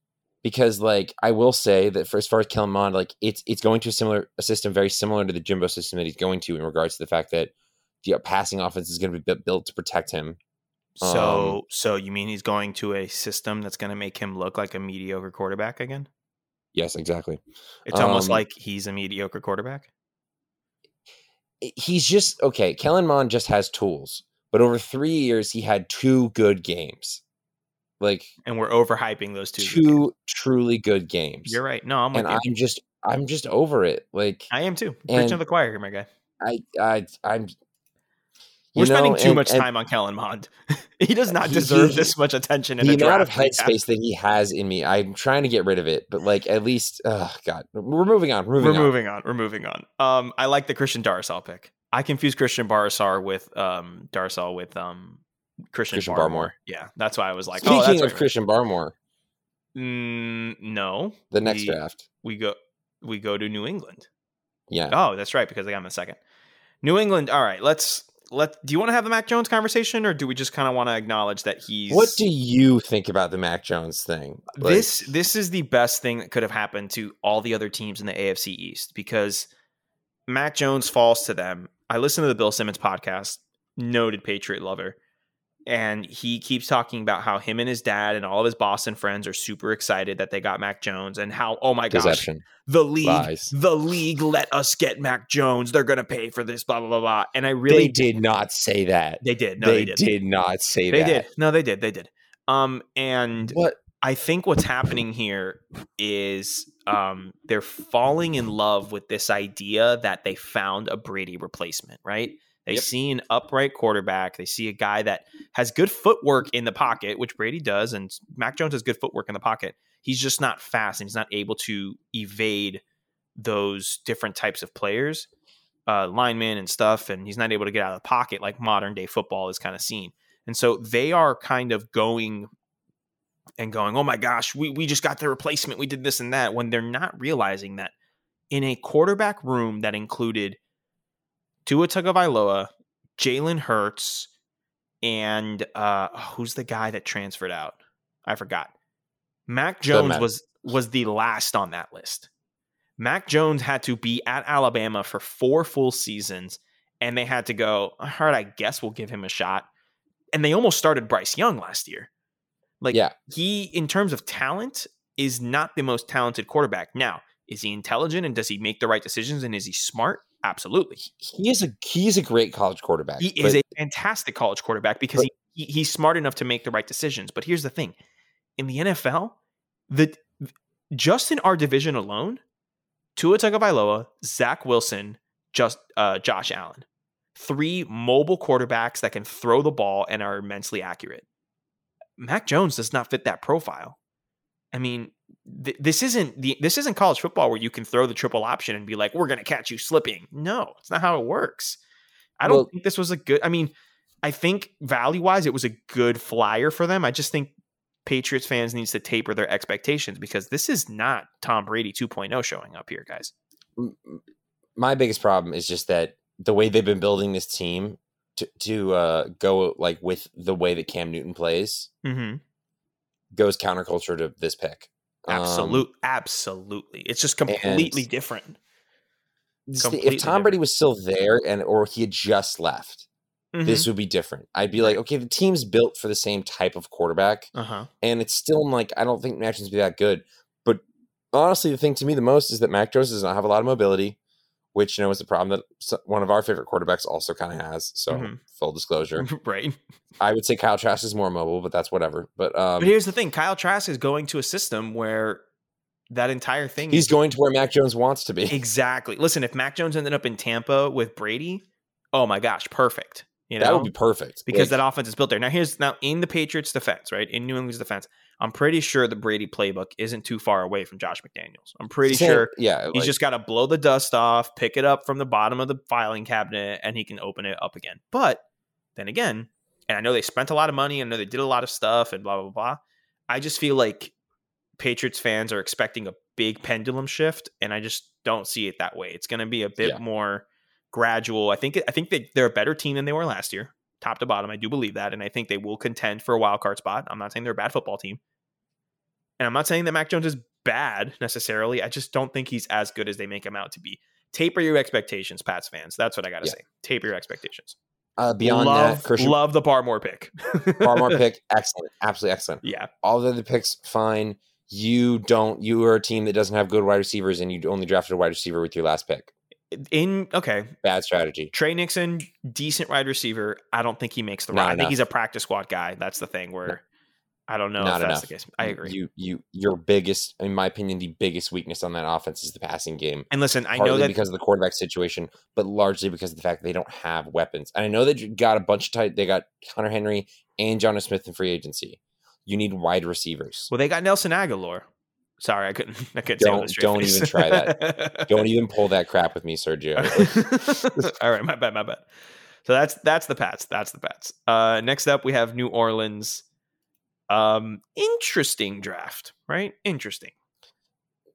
because, like, I will say that for as far as Kellen Mond, like, it's it's going to a similar a system very similar to the Jimbo system that he's going to in regards to the fact that the passing offense is going to be built to protect him so, um, so you mean he's going to a system that's going to make him look like a mediocre quarterback again? Yes, exactly. It's almost um, like he's a mediocre quarterback. He's just okay. Kellen Mond just has tools, but over three years, he had two good games. Like, and we're overhyping those two. Two good truly good games. You're right. No, I'm and. I'm just, I'm just over it. Like, I am too. Preaching to the choir here, my guy. I, I, I'm we're know, spending too and, much time on Kellen Mond. he does not deserve he, this much attention. In the amount of headspace that he has in me, I'm trying to get rid of it, but like at least, oh god, we're moving on. We're moving, we're on. moving on. We're moving on. Um, I like the Christian Darrisaw pick. I confuse Christian Darrisaw with um with um Christian, Christian Barmore. Barmore. Yeah, that's why I was like, oh, speaking oh, of Christian Barmore. Mm, no, the next we, draft we go we go to New England. Yeah. Oh, that's right because I got him a second. New England. All right, let's let do you want to have the Mac Jones conversation or do we just kind of want to acknowledge that he's What do you think about the Mac Jones thing? Like... This this is the best thing that could have happened to all the other teams in the AFC East because Mac Jones falls to them. I listened to the Bill Simmons podcast, noted Patriot lover and he keeps talking about how him and his dad and all of his Boston friends are super excited that they got Mac Jones and how oh my gosh Deception. the league Lies. the league let us get Mac Jones. They're gonna pay for this blah blah blah blah. And I really they did not say that. They did. No they, they did. did not say they that. They did no they did. They did. Um and what? I think what's happening here is um they're falling in love with this idea that they found a Brady replacement right they yep. see an upright quarterback. They see a guy that has good footwork in the pocket, which Brady does, and Mac Jones has good footwork in the pocket. He's just not fast and he's not able to evade those different types of players, uh, linemen and stuff, and he's not able to get out of the pocket like modern day football is kind of seen. And so they are kind of going and going, oh my gosh, we, we just got the replacement. We did this and that when they're not realizing that in a quarterback room that included – Tua Tagovailoa, Jalen Hurts, and uh, who's the guy that transferred out? I forgot. Mac Jones was was the last on that list. Mac Jones had to be at Alabama for four full seasons, and they had to go. All right, I guess we'll give him a shot. And they almost started Bryce Young last year. Like, yeah. he, in terms of talent, is not the most talented quarterback. Now, is he intelligent and does he make the right decisions and is he smart? Absolutely. He is a he is a great college quarterback. He but, is a fantastic college quarterback because but, he, he, he's smart enough to make the right decisions. But here's the thing. In the NFL, the just in our division alone, Tua Tagovailoa, Zach Wilson, just uh, Josh Allen, three mobile quarterbacks that can throw the ball and are immensely accurate. Mac Jones does not fit that profile. I mean, th- this isn't the this isn't college football where you can throw the triple option and be like, "We're going to catch you slipping." No, it's not how it works. I don't well, think this was a good. I mean, I think value wise, it was a good flyer for them. I just think Patriots fans needs to taper their expectations because this is not Tom Brady 2.0 showing up here, guys. My biggest problem is just that the way they've been building this team to to uh, go like with the way that Cam Newton plays mm-hmm. Goes counterculture to this pick. Absolute, um, absolutely. It's just completely different. Completely if Tom Brady was still there and or he had just left, mm-hmm. this would be different. I'd be like, okay, the team's built for the same type of quarterback, uh-huh. and it's still like I don't think Mac Jones be that good. But honestly, the thing to me the most is that Mac Jones does not have a lot of mobility which you know is a problem that one of our favorite quarterbacks also kind of has. So mm-hmm. full disclosure, right? I would say Kyle Trask is more mobile, but that's whatever. But um, but here's the thing: Kyle Trask is going to a system where that entire thing he's going to where Mac Jones wants to be. Exactly. Listen, if Mac Jones ended up in Tampa with Brady, oh my gosh, perfect. You know? That would be perfect because like, that offense is built there. Now here's now in the Patriots' defense, right? In New England's defense, I'm pretty sure the Brady playbook isn't too far away from Josh McDaniels. I'm pretty same, sure yeah, he's like, just got to blow the dust off, pick it up from the bottom of the filing cabinet, and he can open it up again. But then again, and I know they spent a lot of money, I know they did a lot of stuff and blah blah blah. I just feel like Patriots fans are expecting a big pendulum shift, and I just don't see it that way. It's going to be a bit yeah. more gradual. I think I think that they're a better team than they were last year, top to bottom. I do believe that, and I think they will contend for a wild card spot. I'm not saying they're a bad football team, and I'm not saying that Mac Jones is bad necessarily. I just don't think he's as good as they make him out to be. Taper your expectations, Pats fans. That's what I got to yeah. say. Taper your expectations. Uh, beyond love, that, Christian, love the Barmore pick. Barmore pick, excellent, absolutely excellent. Yeah, all the other picks, fine. You don't. You are a team that doesn't have good wide receivers, and you only drafted a wide receiver with your last pick. In okay, bad strategy. Tre Nixon, decent wide receiver. I don't think he makes the. Not I think he's a practice squad guy. That's the thing where I don't know Not if that's enough. the case. I agree. You you your biggest, in my opinion, the biggest weakness on that offense is the passing game. And listen, I know that because of the quarterback situation, but largely because of the fact they don't have weapons. And I know that you got a bunch of tight. They got Hunter Henry and Jonnu Smith in free agency. You need wide receivers. Well, they got Nelson Agholor. Sorry, I couldn't. I couldn't. Don't don't even try that. don't even pull that crap with me, Sergio. All right, my bad, my bad. So that's that's the Pats. That's the Pats. Uh, next up, we have New Orleans um, interesting draft, right? Interesting.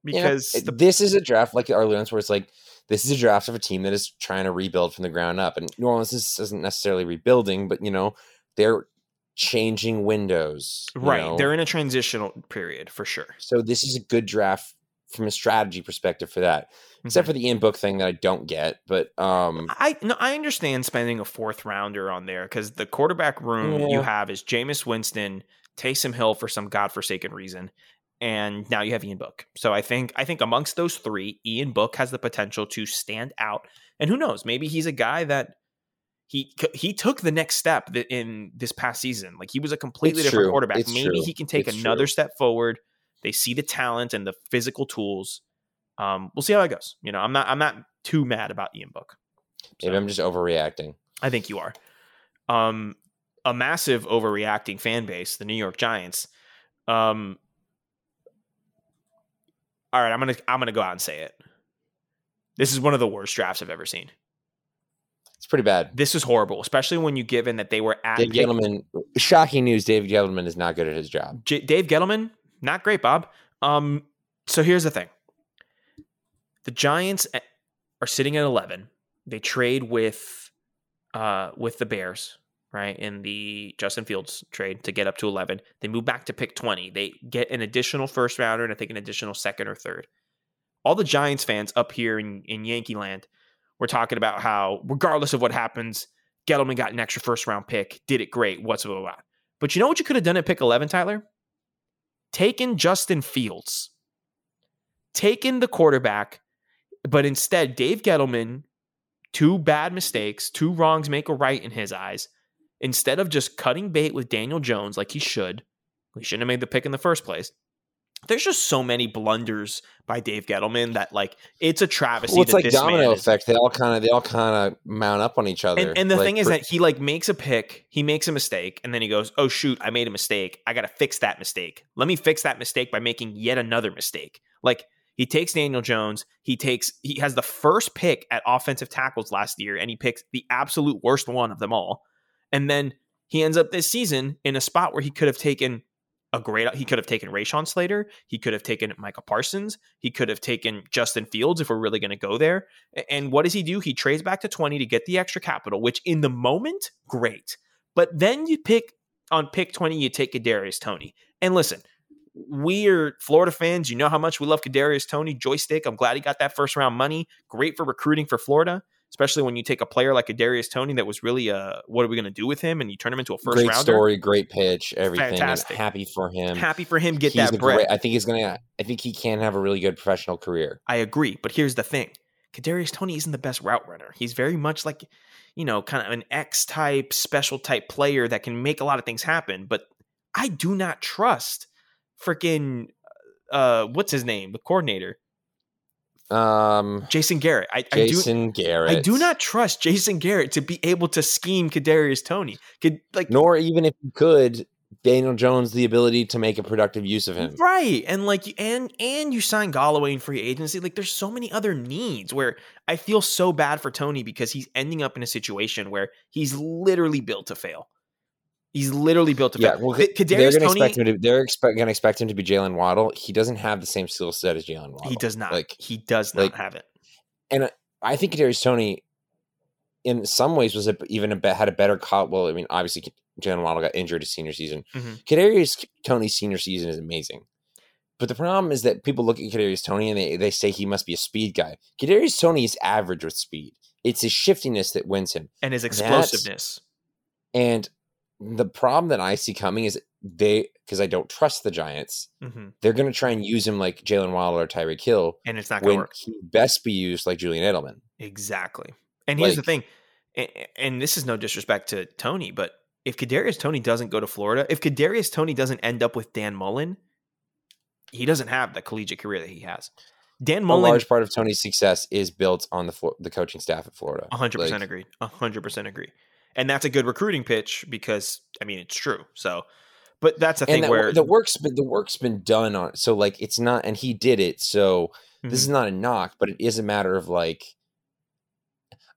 Because the- this is a draft like the Orleans where it's like this is a draft of a team that is trying to rebuild from the ground up. And New Orleans isn't necessarily rebuilding, but you know, they're changing windows. Right. Know? They're in a transitional period for sure. So this is a good draft from a strategy perspective for that. Mm-hmm. Except for the Ian Book thing that I don't get, but um I no I understand spending a fourth rounder on there because the quarterback room yeah. you have is Jameis Winston, Taysom Hill for some godforsaken reason, and now you have Ian Book. So I think I think amongst those three, Ian Book has the potential to stand out. And who knows? Maybe he's a guy that he he took the next step in this past season. Like he was a completely it's different true. quarterback. It's Maybe true. he can take it's another true. step forward. They see the talent and the physical tools. Um, we'll see how it goes. You know, I'm not I'm not too mad about Ian Book. So, Maybe I'm just overreacting. I think you are. Um, a massive overreacting fan base, the New York Giants. Um, all right, I'm gonna I'm gonna go out and say it. This is one of the worst drafts I've ever seen. It's pretty bad. This is horrible, especially when you given that they were at Dave Gettleman. Shocking news: Dave Gettleman is not good at his job. J- Dave Gettleman, not great, Bob. Um, so here's the thing: the Giants eh, are sitting at 11. They trade with, uh, with the Bears right, in the Justin Fields trade to get up to 11. They move back to pick 20. They get an additional first rounder and I think an additional second or third. All the Giants fans up here in, in Yankee land were talking about how, regardless of what happens, Gettleman got an extra first round pick, did it great, what's blah, blah, blah. But you know what you could have done at pick 11, Tyler? Taken Justin Fields, taken the quarterback, but instead, Dave Gettleman, two bad mistakes, two wrongs make a right in his eyes, instead of just cutting bait with Daniel Jones like he should, he shouldn't have made the pick in the first place. There's just so many blunders by Dave Gettleman that like it's a travesty. Well, it's like domino effect. They all kind of they all kind of mount up on each other. And, and the like, thing is that he like makes a pick, he makes a mistake, and then he goes, "Oh shoot, I made a mistake. I got to fix that mistake. Let me fix that mistake by making yet another mistake." Like he takes Daniel Jones, he takes he has the first pick at offensive tackles last year, and he picks the absolute worst one of them all, and then he ends up this season in a spot where he could have taken a great. He could have taken Rashawn Slater. He could have taken Micah Parsons. He could have taken Justin Fields if we're really going to go there. And what does he do? He trades back to 20 to get the extra capital, which in the moment, great. But then you pick on pick 20, you take Kadarius Toney. And listen, we are Florida fans. You know how much we love Kadarius Toney, Joystick. I'm glad he got that first round money. Great for recruiting for Florida especially when you take a player like a Darius Toney that was really a what are we going to do with him, and you turn him into a first great rounder. story, great pitch, everything. Fantastic. happy for him. Happy for him. Get he's that bread. Great, I think he's gonna. I think he can have a really good professional career. I agree, but here's the thing: Kadarius Toney isn't the best route runner. He's very much like you know, kind of an X type, special type player that can make a lot of things happen. But I do not trust freaking uh, what's his name, the coordinator um, Jason Garrett. I, Jason I do, Garrett. I do not trust Jason Garrett to be able to scheme Kadarius Toney. Could like, nor even if he could, Daniel Jones the ability to make a productive use of him. Right, and like, and and you sign Galloway in free agency. Like, there's so many other needs where I feel so bad for Toney because he's ending up in a situation where he's literally built to fail. He's literally built to yeah. Well, Kadarius they're going to expect him to. They're expect, going to expect him to be Jaylen Waddle. He doesn't have the same skill set as Jaylen Waddle. He does not. Like he does not like, have it. And I think Kadarius Toney, in some ways, was a, even a had a better call. Well, I mean, obviously Jaylen Waddle got injured his senior season. mm-hmm. Kadarius Toney's senior season is amazing. But the problem is that people look at Kadarius Toney and they, they say he must be a speed guy. Kadarius Toney is average with speed. It's his shiftiness that wins him and his explosiveness. That's, and the problem that I see coming is they because I don't trust the Giants. Mm-hmm. They're going to try and use him like Jaylen Waddle or Tyreek Hill, and it's not going to work. He best be used like Julian Edelman. Exactly. And here's like, the thing, and, and, this is no disrespect to Toney, but if Kadarius Toney doesn't go to Florida, if Kadarius Toney doesn't end up with Dan Mullen, he doesn't have the collegiate career that he has. Dan Mullen, a large part of Toney's success is built on the the coaching staff at Florida. 100 percent agreed. 100 percent agree and that's a good recruiting pitch because I mean it's true. So, but that's a thing that, where the work's been the work's been done on. So like it's not, and he did it. So mm-hmm. this is mm-hmm. not a knock, but it is a matter of like,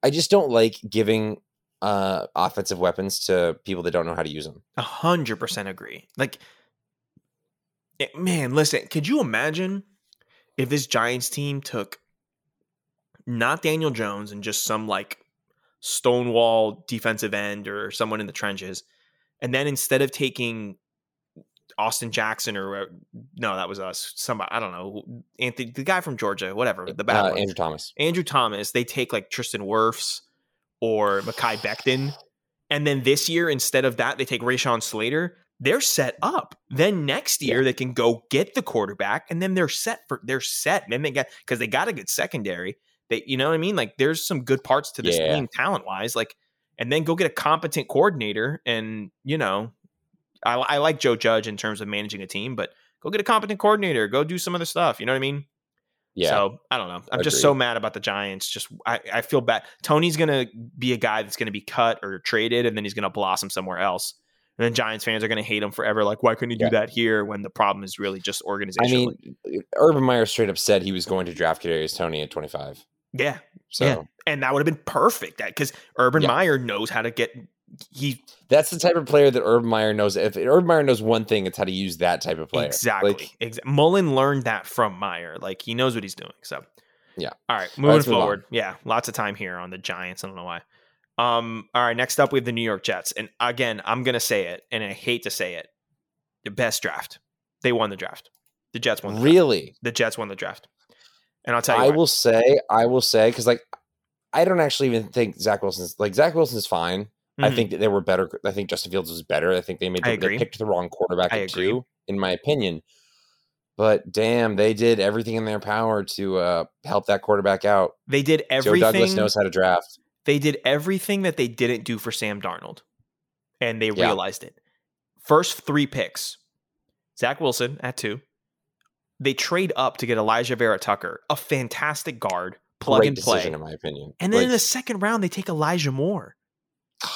I just don't like giving uh offensive weapons to people that don't know how to use them. A hundred percent agree. Like, it, eh, man, listen, could you imagine if this Giants team took not Daniel Jones and just some like stonewall defensive end or someone in the trenches. And then instead of taking Austin Jackson or uh, no, that was us. Somebody I don't know, Anthony, the guy from Georgia, whatever. The bad uh, Andrew Thomas. Andrew Thomas. They take like Tristan Wirfs or Mekhi Becton, and then this year instead of that, they take Rashawn Slater. They're set up. Then next year yeah. they can go get the quarterback, and then they're set for they're set. then they got because they got a good secondary. They, you know what I mean? Like, there's some good parts to this yeah. team talent wise. Like, and then go get a competent coordinator. And you know, I, I like Joe Judge in terms of managing a team, but go get a competent coordinator. Go do some other stuff. You know what I mean? Yeah. So I don't know. I'm Agreed. just so mad about the Giants. Just I, I feel bad. Toney's gonna be a guy that's gonna be cut or traded, and then he's gonna blossom somewhere else. And then Giants fans are going to hate him forever. Like, why couldn't he yeah. do that here when the problem is really just organization? I mean, Urban Meyer straight up said he was going to draft Kadarius Toney at 25. Yeah. So yeah. and that would have been perfect because Urban yeah. Meyer knows how to get he that's the type of player that Urban Meyer knows. If Urban Meyer knows one thing, it's how to use that type of player. Exactly. Like, exactly. Mullen learned that from Meyer. Like he knows what he's doing. So yeah. All right, moving Let's forward. Move yeah, lots of time here on the Giants. I don't know why. Um. All right. Next up, we have the New York Jets, and again, I'm gonna say it, and I hate to say it. The best draft. They won the draft. The Jets won. The really? Draft. The Jets won the draft. And I'll tell you, I will say, I will say, because like, I don't actually even think Zach Wilson's like Zach Wilson's fine. Mm-hmm. I think that they were better. I think Justin Fields was better. I think they made the, they picked the wrong quarterback at two, in my opinion. But damn, they did everything in their power to uh, help that quarterback out. They did everything. Joe Douglas knows how to draft. They did everything that they didn't do for Sam Darnold, and they yeah. realized it. First three picks: Zach Wilson at two, they trade up to get Alijah Vera Tucker, a fantastic guard, plug Great and play. Decision, in my opinion. And then like, in the second round, they take Elijah Moore. God,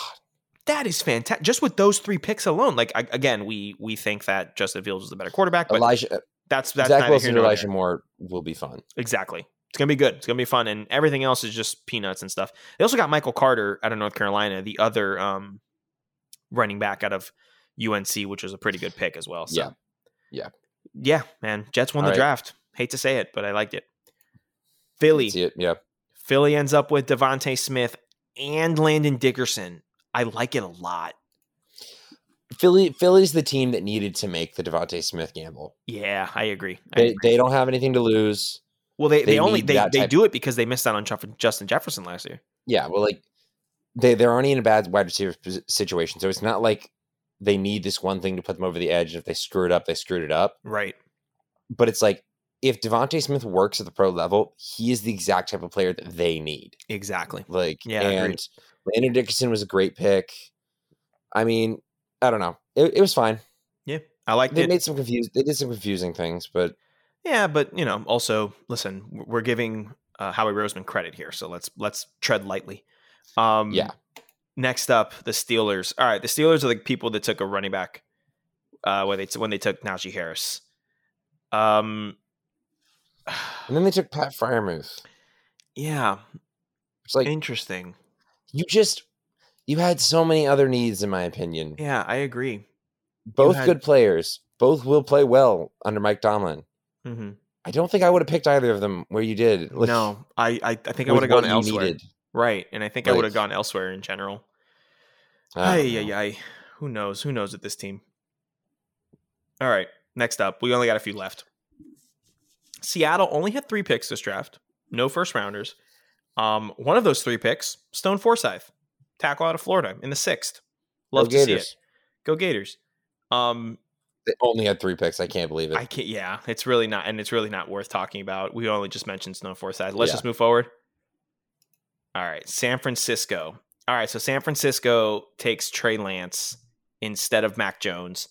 that is fantastic. Just with those three picks alone, like I, again, we we think that Justin Fields is the better quarterback. But Elijah, that's that's Zach Wilson, Elijah Moore will be fun. Exactly. It's gonna be good. It's gonna be fun, and everything else is just peanuts and stuff. They also got Michael Carter out of North Carolina, the other um, running back out of UNC, which was a pretty good pick as well. So. Yeah, yeah, yeah, man. Jets won All the right. draft. Hate to say it, but I liked it. Philly, see it. Yeah, Philly ends up with DeVonta Smith and Landon Dickerson. I like it a lot. Philly Philly's the team that needed to make the DeVonta Smith gamble. Yeah, I agree. I they agree. they don't have anything to lose. Well, they, they, they only they, they do it because they missed out on Justin Jefferson last year. Yeah, well, like they they're already in a bad wide receiver situation, so it's not like they need this one thing to put them over the edge. If they screw it up, they screwed it up. Right. But it's like if DeVonta Smith works at the pro level, he is the exact type of player that they need. Exactly. Like yeah, and Landon Dickerson was a great pick. I mean, I don't know. It, it was fine. Yeah, I like. They it. made some confused. They did some confusing things, but yeah, but you know, also listen, we're giving uh, Howie Roseman credit here, so let's let's tread lightly. Um, yeah. Next up, the Steelers. All right, the Steelers are the people that took a running back uh, when they t- when they took Najee Harris. Um, and then they took Pat Freiermuth. Yeah, it's like interesting. You just you had so many other needs, in my opinion. Yeah, I agree. Both had... good players. Both will play well under Mike Tomlin. Mm-hmm. I don't think I would have picked either of them where you did. Like, no, I I, I think I would have gone elsewhere. Needed. Right, and I think I would have gone elsewhere in general. Ay, ay, ay. Who knows? Who knows with this team? All right, next up, we only got a few left. Seattle only had three picks this draft, no first rounders. Um, one of those three picks, Stone Forsythe, tackle out of Florida in the sixth. Love Go to Gators. see it. Go Gators. Um, they only had three picks. I can't believe it. I can't. Yeah, it's really not, and it's really not worth talking about. We only just mentioned Stone Forsythe. Let's yeah. just move forward. All right, San Francisco. All right, so San Francisco takes Trey Lance instead of Mac Jones.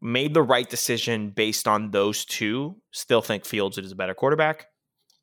Made the right decision based on those two. Still think Fields is a better quarterback,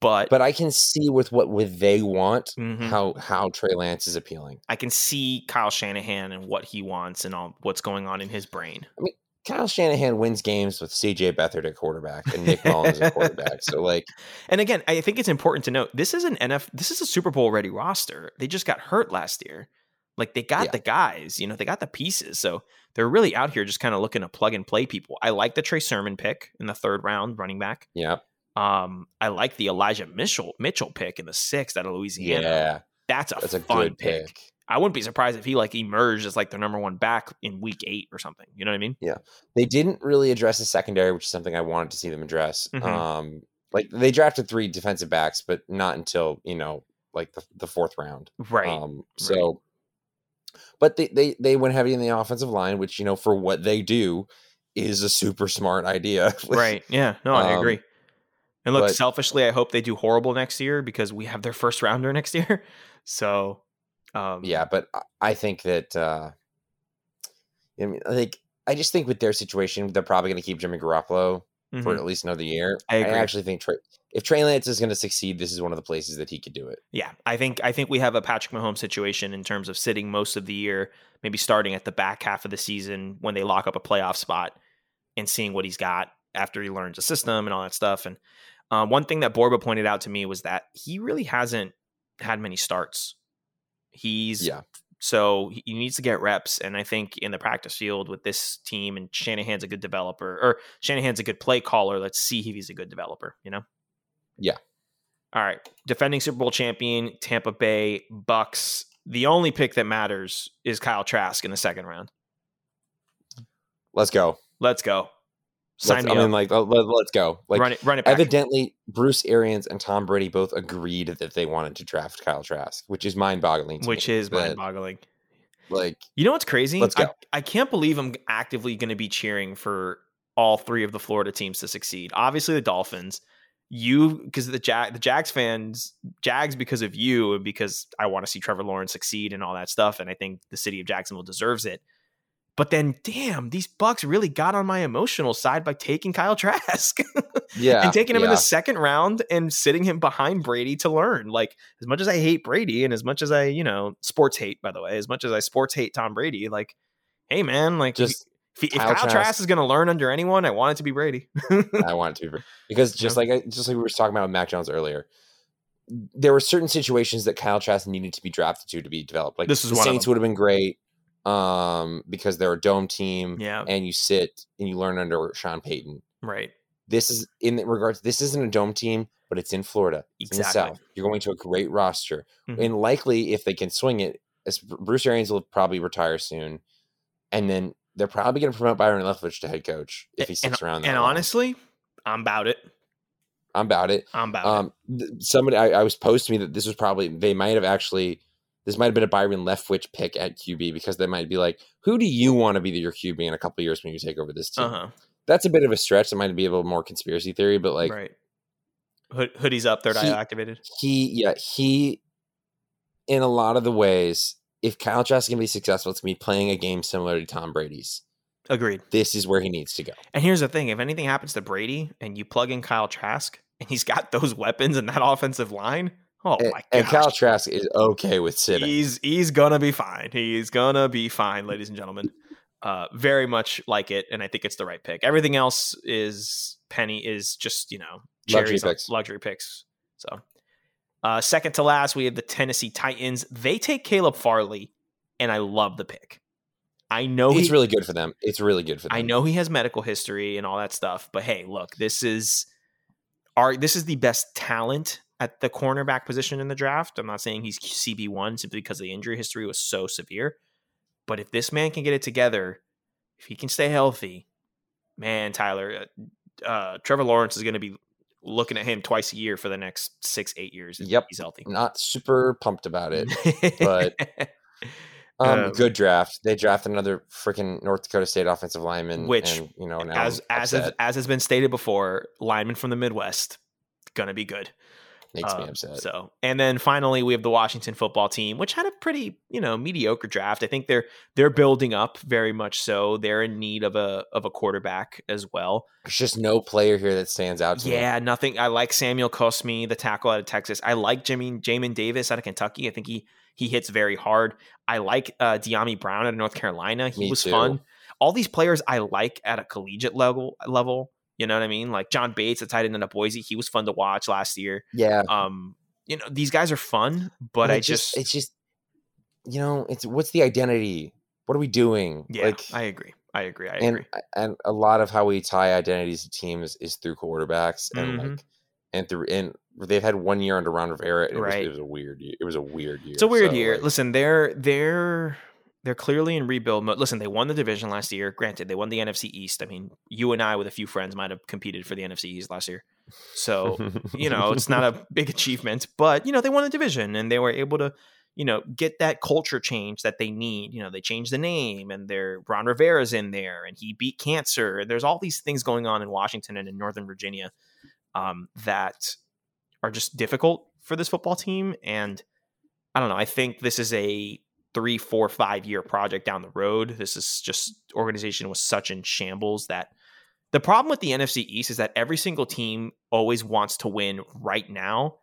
but but I can see with what with they want mm-hmm. how how Trey Lance is appealing. I can see Kyle Shanahan and what he wants and all what's going on in his brain. I mean, Kyle Shanahan wins games with CJ Beathard at quarterback and Nick Mullens at quarterback. So like And again, I think it's important to note this is an NF this is a Super Bowl ready roster. They just got hurt last year. Like they got yeah. the guys, you know, they got the pieces. So they're really out here just kind of looking to plug and play people. I like the Trey Sermon pick in the third round, running back. Yeah. Um, I like the Elijah Mitchell Mitchell pick in the sixth out of Louisiana. Yeah. That's a That's fun a pick. pick. I wouldn't be surprised if he like emerged as like the number one back in week eight or something. You know what I mean? Yeah. They didn't really address the secondary, which is something I wanted to see them address. Mm-hmm. Um, like they drafted three defensive backs, but not until, you know, like the, the fourth round. Right. Um, so right. but they, they they went heavy in the offensive line, which, you know, for what they do is a super smart idea. right. Yeah. No, I um, agree. And look, but, selfishly, I hope they do horrible next year because we have their first rounder next year. So um, yeah, but I think that uh, I mean, like I just think with their situation, they're probably going to keep Jimmy Garoppolo mm-hmm. for at least another year. I, I actually think if Trey Lance is going to succeed, this is one of the places that he could do it. Yeah, I think I think we have a Patrick Mahomes situation in terms of sitting most of the year, maybe starting at the back half of the season when they lock up a playoff spot and seeing what he's got after he learns the system and all that stuff. And um, one thing that Borba pointed out to me was that he really hasn't had many starts He's yeah. So he needs to get reps, and I think in the practice field with this team, and Shanahan's a good developer, or Shanahan's a good play caller. Let's see if he's a good developer. You know? Yeah. All right. Defending Super Bowl champion Tampa Bay Bucks. The only pick that matters is Kyle Trask in the second round. Let's go. Let's go. Sign let's, me I mean, like, let, us go. Like, run it, run it. Back. Evidently, Bruce Arians and Tom Brady both agreed that they wanted to draft Kyle Trask, which is mind-boggling. which me, is mind-boggling. Like, you know what's crazy? Let's go. I, I can't believe I'm actively going to be cheering for all three of the Florida teams to succeed. Obviously, the Dolphins. You, because the Jag, the Jags fans, Jags because of you, because I want to see Trevor Lawrence succeed and all that stuff, and I think the city of Jacksonville deserves it But then, damn, these Bucks really got on my emotional side by taking Kyle Trask. yeah. And taking him yeah. in the second round and sitting him behind Brady to learn. Like, as much as I hate Brady and as much as I, you know, sports hate, by the way, as much as I sports hate Tom Brady, like, hey, man, like, just if, if Kyle, Kyle Trask, Trask is going to learn under anyone, I want it to be Brady. I want it to be because just yeah. like I, just like we were talking about with Mac Jones earlier, there were certain situations that Kyle Trask needed to be drafted to to be developed. Like this is the Saints would have been great um, because they're a dome team. Yeah, and you sit and you learn under Sean Payton. Right. This is in regards. This isn't a dome team, but it's in Florida. It's exactly. in the South. You're going to a great roster, mm-hmm. and likely if they can swing it, Bruce Arians will probably retire soon, and then they're probably going to promote Byron Leftwich to head coach if he sticks and, around. and long. honestly, I'm about it. I'm about it. I'm about um, it. Somebody, I, I was to me that this was probably they might have actually this might have been a Byron Leftwich pick at QB because they might be like, who do you want to be your QB in a couple years when you take over this team? Uh-huh. That's a bit of a stretch. That might be a little more conspiracy theory, but like, right. Hood, hoodie's up, third eye activated. He, yeah, he, in a lot of the ways, if Kyle Trask can be successful, it's going to be playing a game similar to Tom Brady's. Agreed. This is where he needs to go. And here's the thing: if anything happens to Brady, and you plug in Kyle Trask, and he's got those weapons and that offensive line, oh and, my god! And Kyle Trask is okay with sitting. He's he's gonna be fine. He's gonna be fine, ladies and gentlemen. Uh, very much like it, and I think it's the right pick. Everything else is penny is just you know luxury picks. luxury picks. So, uh, second to last, we have the Tennessee Titans. They take Caleb Farley, and I love the pick. I know it's he, really good for them. It's really good for them. I know he has medical history and all that stuff, but hey, look, this is our this is the best talent at the cornerback position in the draft. I'm not saying he's CB one simply because the injury history was so severe, but if this man can get it together, if he can stay healthy, man, Tyler, uh, uh, Trevor Lawrence is going to be looking at him twice a year for the next six eight years. Yep, he's healthy. Not super pumped about it, but. Um, um, good draft. They drafted another freaking North Dakota State offensive lineman, which and, you know now as as has, as has been stated before, lineman from the Midwest gonna be good. Makes me upset. So, and then finally, we have the Washington football team, which had a pretty, you know, mediocre draft. I think they're they're building up very much. So they're in need of a of a quarterback as well. There's just no player here that stands out. yeah, me. nothing. I like Samuel Cosmi, the tackle out of Texas. I like Jimmy Jamin Davis out of Kentucky. I think he he hits very hard. I like uh, Dyami Brown out of North Carolina. He Me was too. fun. All these players I like at a collegiate level level. You know what I mean? Like John Bates, the tight end of Boise, he was fun to watch last year. Yeah. Um, you know, these guys are fun, but, But I it just, it's just you know it's what's the identity? What are we doing? yeah, like I agree. I agree. I and agree. and a lot of how we tie identities to teams is through quarterbacks and Mhm. like and through and they've had one year under Ron Rivera. And it, was, Right. it was a weird. year. It was a weird year. It's a weird So, year. like, Listen, they're they're they're clearly in rebuild mode. Listen, they won the division last year. Granted, they won the NFC East. I mean, you and I with a few friends might have competed for the NFC East last year. So, you know, it's not a big achievement, but you know, they won the division and they were able to, you know, get that culture change that they need. You know, they changed the name and their Ron Rivera's in there and he beat cancer. There's all these things going on in Washington and in Northern Virginia um, that are just difficult for this football team. And I don't know. I think this is a three, four, five year project down the road. This is just organization was such in shambles that the problem with the NFC East is that every single team always wants to win right now,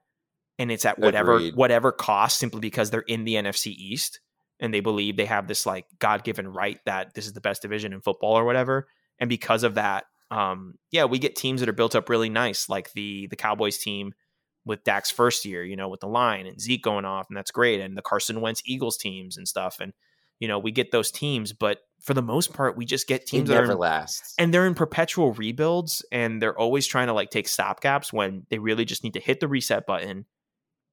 and it's at whatever Agreed. whatever cost, simply because they're in the NFC East and they believe they have this like God given right that this is the best division in football or whatever. And because of that, um, yeah, we get teams that are built up really nice, like the the Cowboys team with Dak's first year, you know, with the line and Zeke going off, and that's great, and the Carson Wentz Eagles teams and stuff, and you know, we get those teams, but for the most part, we just get it teams that are never in, lasts. and they're in perpetual rebuilds, and they're always trying to like take stopgaps when they really just need to hit the reset button,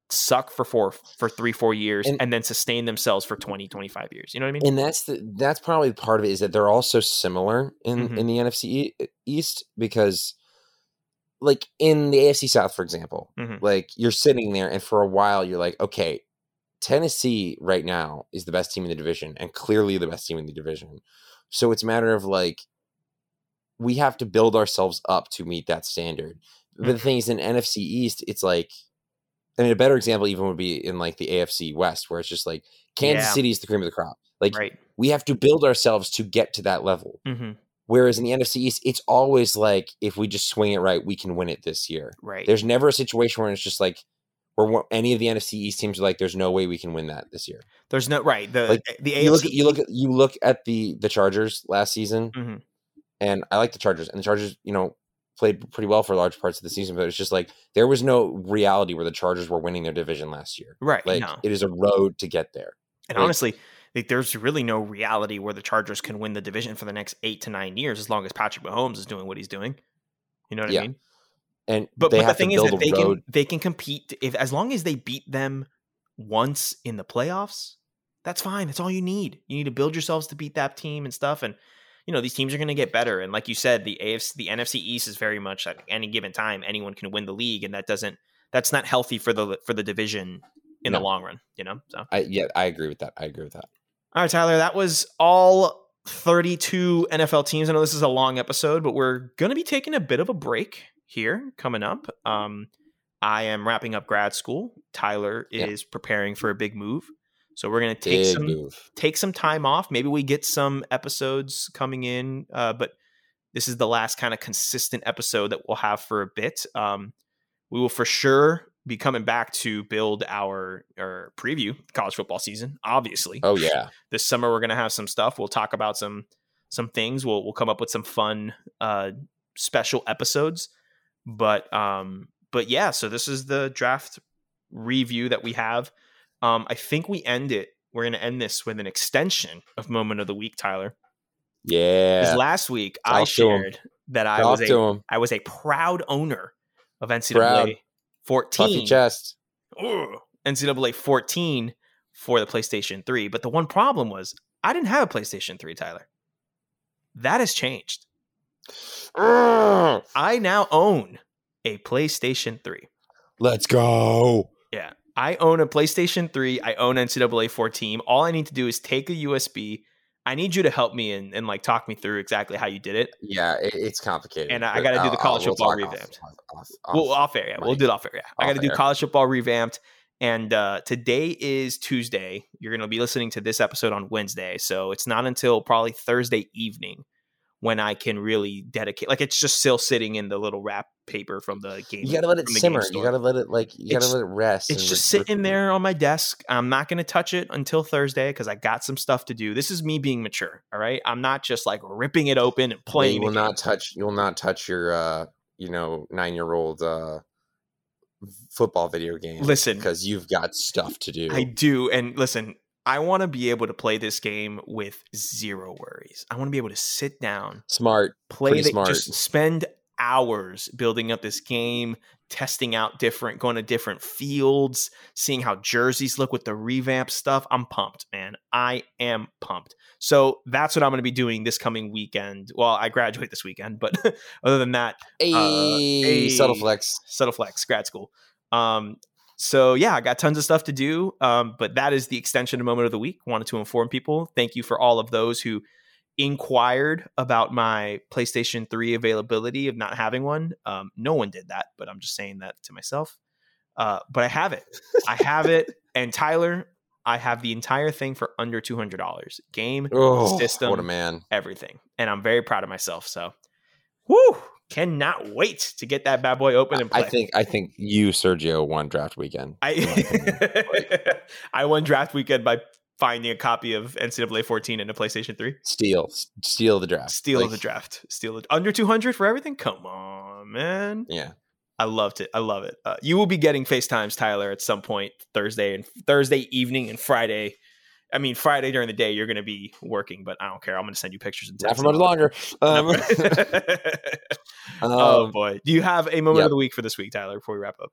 suck for four for three four years, and, And- then sustain themselves for 20, 25 years. You know what I mean? and that's the that's probably part of it is that they're all so similar in Mhm. in the NFC East because like in the AFC South for example Mhm. like you're sitting there and for a while you're like okay Tennessee right now is the best team in the division and clearly the best team in the division so it's a matter of like we have to build ourselves up to meet that standard but the thing is in NFC East it's like I mean a better example even would be in like the AFC West where it's just like Kansas Yeah. City is the cream of the crop like right. We have to build ourselves to get to that level. Mm-hmm. Whereas in the NFC East, it's always like if we just swing it right, we can win it this year. Right. There's never a situation where it's just like where any of the NFC East teams are like, there's no way we can win that this year. There's no right. The like, the AFC, you look, at, you look at you look at the the Chargers last season, mm-hmm. and I like the Chargers, and the Chargers, you know, played pretty well for large parts of the season, but it's just like there was no reality where the Chargers were winning their division last year. Right. Like no. it is a road to get there. And like, honestly, like, there's really no reality where the Chargers can win the division for the next eight to nine years as long as Patrick Mahomes is doing what he's doing. You know what yeah. I mean? And but, but the thing is that they road. can they can compete if as long as they beat them once in the playoffs, that's fine. That's all you need. You need to build yourselves to beat that team and stuff. And you know these teams are going to get better. And like you said, the AFC, the NFC East is very much at any given time anyone can win the league, and that doesn't that's not healthy for the for the division in no. the long run. You know. So I yeah I agree with that. I agree with that. All right, Tyler, that was all 32 NFL teams. I know this is a long episode, but we're going to be taking a bit of a break here coming up. Um, I am wrapping up grad school. Tyler is yeah. preparing for a big move. So we're going to take big some move. take some time off. Maybe we get some episodes coming in, uh, but this is the last kind of consistent episode that we'll have for a bit. Um, we will for sure be coming back to build our our preview college football season. Obviously, oh yeah, this summer we're gonna have some stuff. We'll talk about some some things. We'll we'll come up with some fun uh, special episodes. But um, but yeah, so this is the draft review that we have. Um, I think we end it. We're gonna end this with an extension of moment of the week, Tyler. Yeah. Last week Talk I shared that I Talk was a I was a proud owner of NCAA proud. 14. Puffy chest. NCAA 14 for the PlayStation 3. But the one problem was I didn't have a PlayStation 3, Tyler. That has changed. I now own a PlayStation 3. Let's go. Yeah. I own a PlayStation 3. I own NCAA 14. All I need to do is take a USB, I need you to help me and, and like talk me through exactly how you did it. Yeah, it, it's complicated. And I, I got to do the college we'll football revamped. Off, off, off, well, off air, yeah. We'll do it off air, yeah. I got to do college football revamped. And uh, today is Tuesday. You're going to be listening to this episode on Wednesday. So it's not until probably Thursday evening when I can really dedicate. Like it's just still sitting in the little wrap paper from the game. You gotta let it simmer. You gotta let it like you it's, gotta let it rest. It's just re- sitting there on my desk. I'm not gonna touch it until Thursday because I got some stuff to do. This is me being mature. All right, I'm not just like ripping it open and playing. you will not touch. You will not touch your uh you know nine year old uh football video game. Listen, because you've got stuff to do. I do, and listen, I want to be able to play this game with zero worries. I want to be able to sit down, smart, play the, smart. just spend hours building up this game, testing out different, going to different fields, seeing how jerseys look with the revamp stuff. I'm pumped, man. I am pumped. So that's what I'm going to be doing this coming weekend. Well, I graduate this weekend, but other than that, a uh, subtle flex, subtle flex, grad school. Um, so yeah, I got tons of stuff to do. Um, but that is the extension of moment of the week. Wanted to inform people. Thank you for all of those who inquired about my PlayStation 3 availability of not having one. Um, no one did that, but I'm just saying that to myself. Uh, but I have it. I have it. And Tyler, I have the entire thing for under two hundred dollars. Game, oh, system, what a man, everything, and I'm very proud of myself. So, whoo! Cannot wait to get that bad boy open and play. I think I think you, Sergio, won draft weekend. I I won draft weekend by finding a copy of NCAA 14 in a PlayStation 3. Steal, steal the draft. Steal like, the draft. Steal it under 200 for everything. Come on, man. Yeah. I loved it. I love it. Uh, you will be getting FaceTimes, Tyler, at some point Thursday and Thursday evening and Friday I mean, Friday during the day you're going to be working, but I don't care. I'm going to send you pictures and Not for much longer. Um, oh um, boy, do you have a moment yep. of the week for this week, Tyler? Before we wrap up,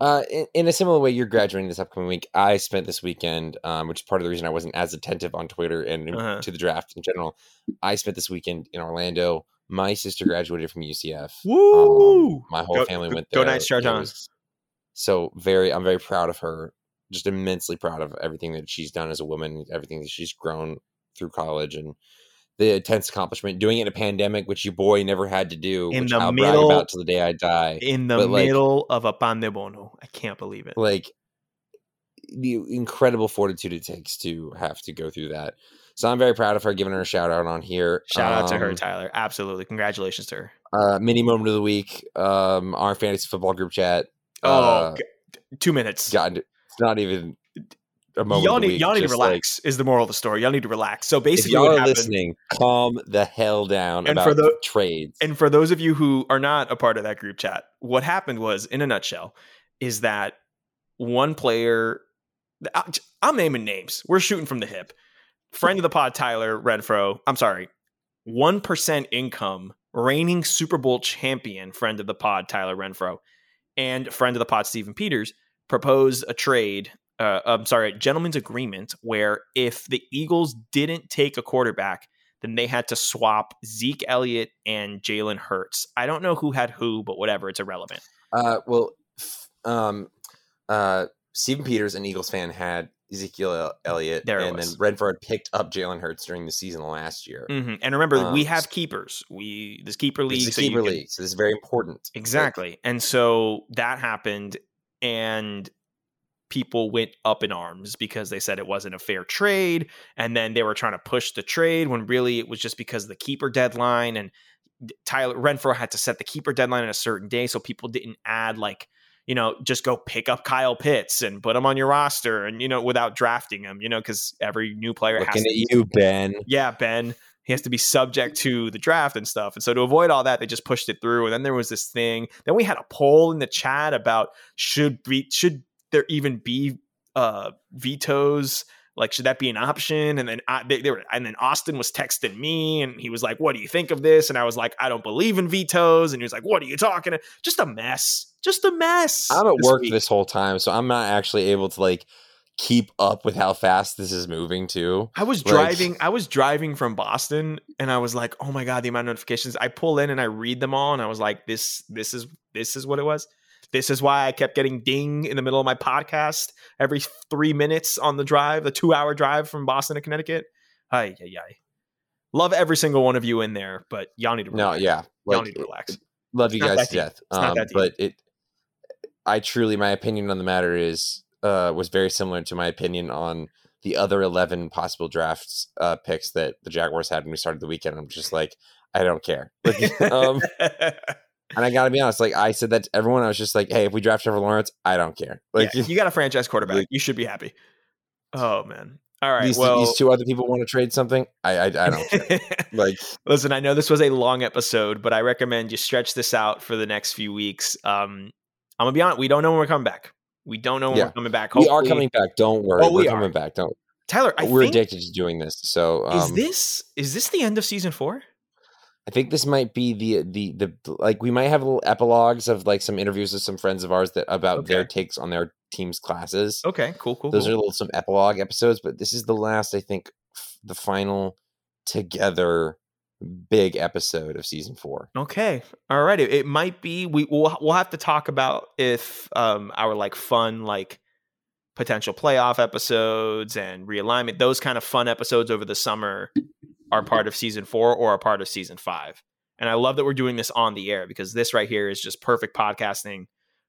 uh, in, in, a similar way, you're graduating this upcoming week. I spent this weekend, um, which is part of the reason I wasn't as attentive on Twitter and uh-huh. to the draft in general. I spent this weekend in Orlando. My sister graduated from UCF. Woo! Um, my whole go, family went there. Go Knights, Charge on! So very, I'm very proud of her just immensely proud of everything that she's done as a woman, everything that she's grown through college, and the intense accomplishment. Doing it in a pandemic, which your boy never had to do, in which the I'll middle, about till the day I die. In the but middle like, of a pandemonium, I can't believe it. Like the incredible fortitude it takes to have to go through that. So I'm very proud of her, giving her a shout out on here. Shout um, out to her, um, Tyler. Absolutely, congratulations to her. Uh, mini moment of the week. Um, our fantasy football group chat. Oh, uh, two minutes. Got it's not even a moment. Y'all need, week, y'all need to relax. Like, is the moral of the story? Y'all need to relax. So basically, y'all are happened, listening, calm the hell down and for the trades. And for those of you who are not a part of that group chat, what happened was, in a nutshell, is that one player. I'm naming names. We're shooting from the hip. Friend of the pod, Tyler Renfro. I'm sorry, one percent income, reigning Super Bowl champion. Friend of the pod, Tyler Renfro, and friend of the pod, Stephen Peters proposed a trade uh, I'm sorry, a gentleman's agreement where if the Eagles didn't take a quarterback, then they had to swap Zeke Elliott and Jalen Hurts. I don't know who had who, but whatever, it's irrelevant. Uh, well, um, uh, Stephen Peters, an Eagles fan, had Ezekiel Elliott, there and then Redford picked up Jalen Hurts during the season last year. Mm-hmm. And remember, um, we have keepers. We this keeper league, this so keeper can, so this is very important. Exactly, and so that happened, and people went up in arms because they said it wasn't a fair trade and then they were trying to push the trade when really it was just because of the keeper deadline and Tyler Renfro had to set the keeper deadline on a certain day so people didn't add like you know just go pick up Kyle Pitts and put him on your roster and you know without drafting him you know cuz every new player Looking has to at you Ben. Yeah Ben he has to be subject to the draft and stuff. And so to avoid all that, they just pushed it through. And then there was this thing. Then we had a poll in the chat about should be should there even be uh, vetoes? Like, should that be an option? And then I, they, they, were, and then Austin was texting me, and he was like, "What do you think of this?" And I was like, "I don't believe in vetoes." And he was like, "What are you talking?" Just a mess. Just a mess. I'm at work week. this whole time, so I'm not actually able to like keep up with how fast this is moving too. I was like, driving I was driving from Boston and I was like, "Oh my god, the amount of notifications." I pull in and I read them all and I was like, "This this is this is what it was." This is why I kept getting ding in the middle of my podcast every three minutes on the drive, the two hour drive from Boston to Connecticut. Ay, ay, ay. Love every single one of you in there, but y'all need to relax. No, yeah. Like, y'all need to relax. Love you guys to death. Um, but it, I truly, my opinion on the matter is, uh, was very similar to my opinion on the other 11 possible drafts uh, picks that the Jaguars had when we started the weekend. I'm just like, I don't care. Like, um, And I gotta be honest, like I said that to everyone, I was just like, "Hey, if we draft Trevor Lawrence, I don't care." Like, yeah, you got a franchise quarterback, like, you should be happy. Oh man, all right. These, well, these two other people want to trade something. I, I, I don't care. like, listen, I know this was a long episode, but I recommend you stretch this out for the next few weeks. Um, I'm gonna be honest, we don't know when we're coming back. We don't know when yeah. we're coming back. Hopefully. We are coming back. Don't worry, oh, we we're are. coming back. Don't. Tyler, I we're addicted to doing this. So, um, is this is this the end of season four? I think this might be the the the like we might have little epilogues of like some interviews with some friends of ours that about okay. their takes on their team's classes. Okay, cool, cool. Those cool. are little some epilogue episodes, but this is the last I think f- the final together big episode of season 4. Okay. All right. It, it might be we we'll, we'll have to talk about if um our like fun like potential playoff episodes and realignment those kind of fun episodes over the summer are part of season four or are part of season five. And I love that we're doing this on the air because this right here is just perfect podcasting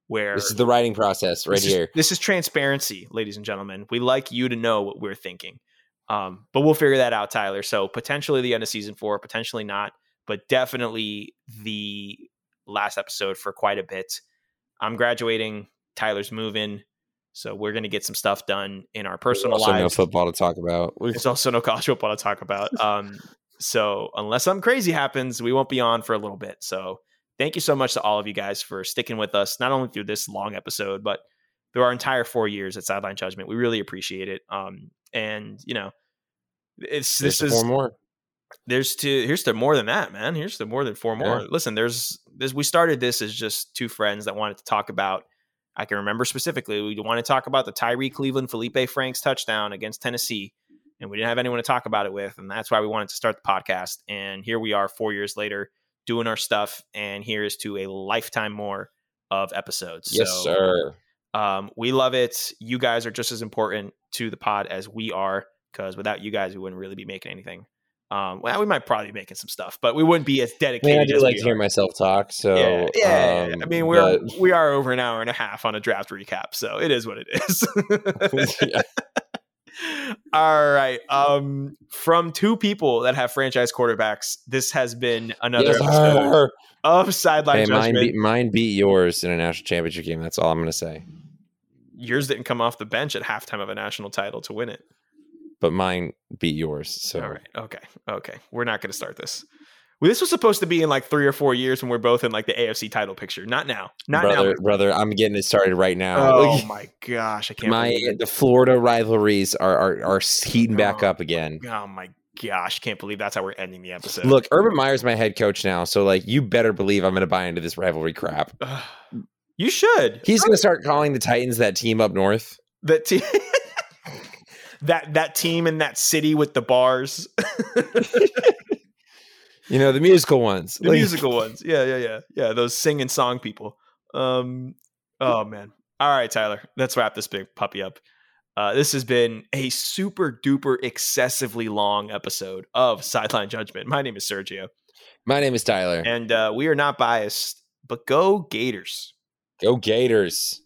where this is the writing process right this here. Is, this is transparency, ladies and gentlemen. We like you to know what we're thinking. Um, but we'll figure that out, Tyler. So potentially the end of season four, potentially not, but definitely the last episode for quite a bit. I'm graduating. Tyler's moving. So we're going to get some stuff done in our personal also lives. No football to talk about. There's also no college football to talk about. Um, so unless something crazy happens, we won't be on for a little bit. So thank you so much to all of you guys for sticking with us, not only through this long episode, but through our entire four years at Sideline Judgment. We really appreciate it. Um, and you know, it's this is four more. There's two. here's to more than that, man. Here's to more than four more. Yeah. Listen, there's this. We started this as just two friends that wanted to talk about I can remember specifically we want to talk about the Tyree Cleveland Felipe Franks touchdown against Tennessee, and we didn't have anyone to talk about it with, and that's why we wanted to start the podcast. And here we are, four years later, doing our stuff, and here's to a lifetime more of episodes. Yes, so, sir. Um, we love it. You guys are just as important to the pod as we are, because without you guys, we wouldn't really be making anything. Um, well, we might probably be making some stuff, but we wouldn't be as dedicated. I, mean, I do like to hear myself talk. So yeah, yeah. Um, I mean, we're but... we are over an hour and a half on a draft recap, so it is what it is. All right. Um, from two people that have franchise quarterbacks, this has been another yes, episode of sideline hey, judgment. Mine beat, mine beat yours in a national championship game. That's all I'm going to say. Yours didn't come off the bench at halftime of a national title to win it, but mine beat yours. So all right, okay, okay. We're not going to start this. Well, this was supposed to be in like three or four years when we're both in like the AFC title picture. Not now. Not brother, now. Brother, I'm getting it started right now. Oh my gosh, I can't. My the Florida rivalries are are, are heating oh, back up again. Oh my gosh, can't believe that's how we're ending the episode. Look, Urban Meyer's my head coach now, so like you better believe I'm going to buy into this rivalry crap. You should. He's going to start calling the Titans that team up north. That team. that that team in that city with the bars. You know, the musical ones. The like, musical ones. Yeah, yeah, yeah. Yeah, those singing song people. Um oh man. All right, Tyler. Let's wrap this big puppy up. Uh, this has been a super duper excessively long episode of Sideline Judgment. My name is Sergio. My name is Tyler. And uh, we are not biased, but go Gators. Go Gators.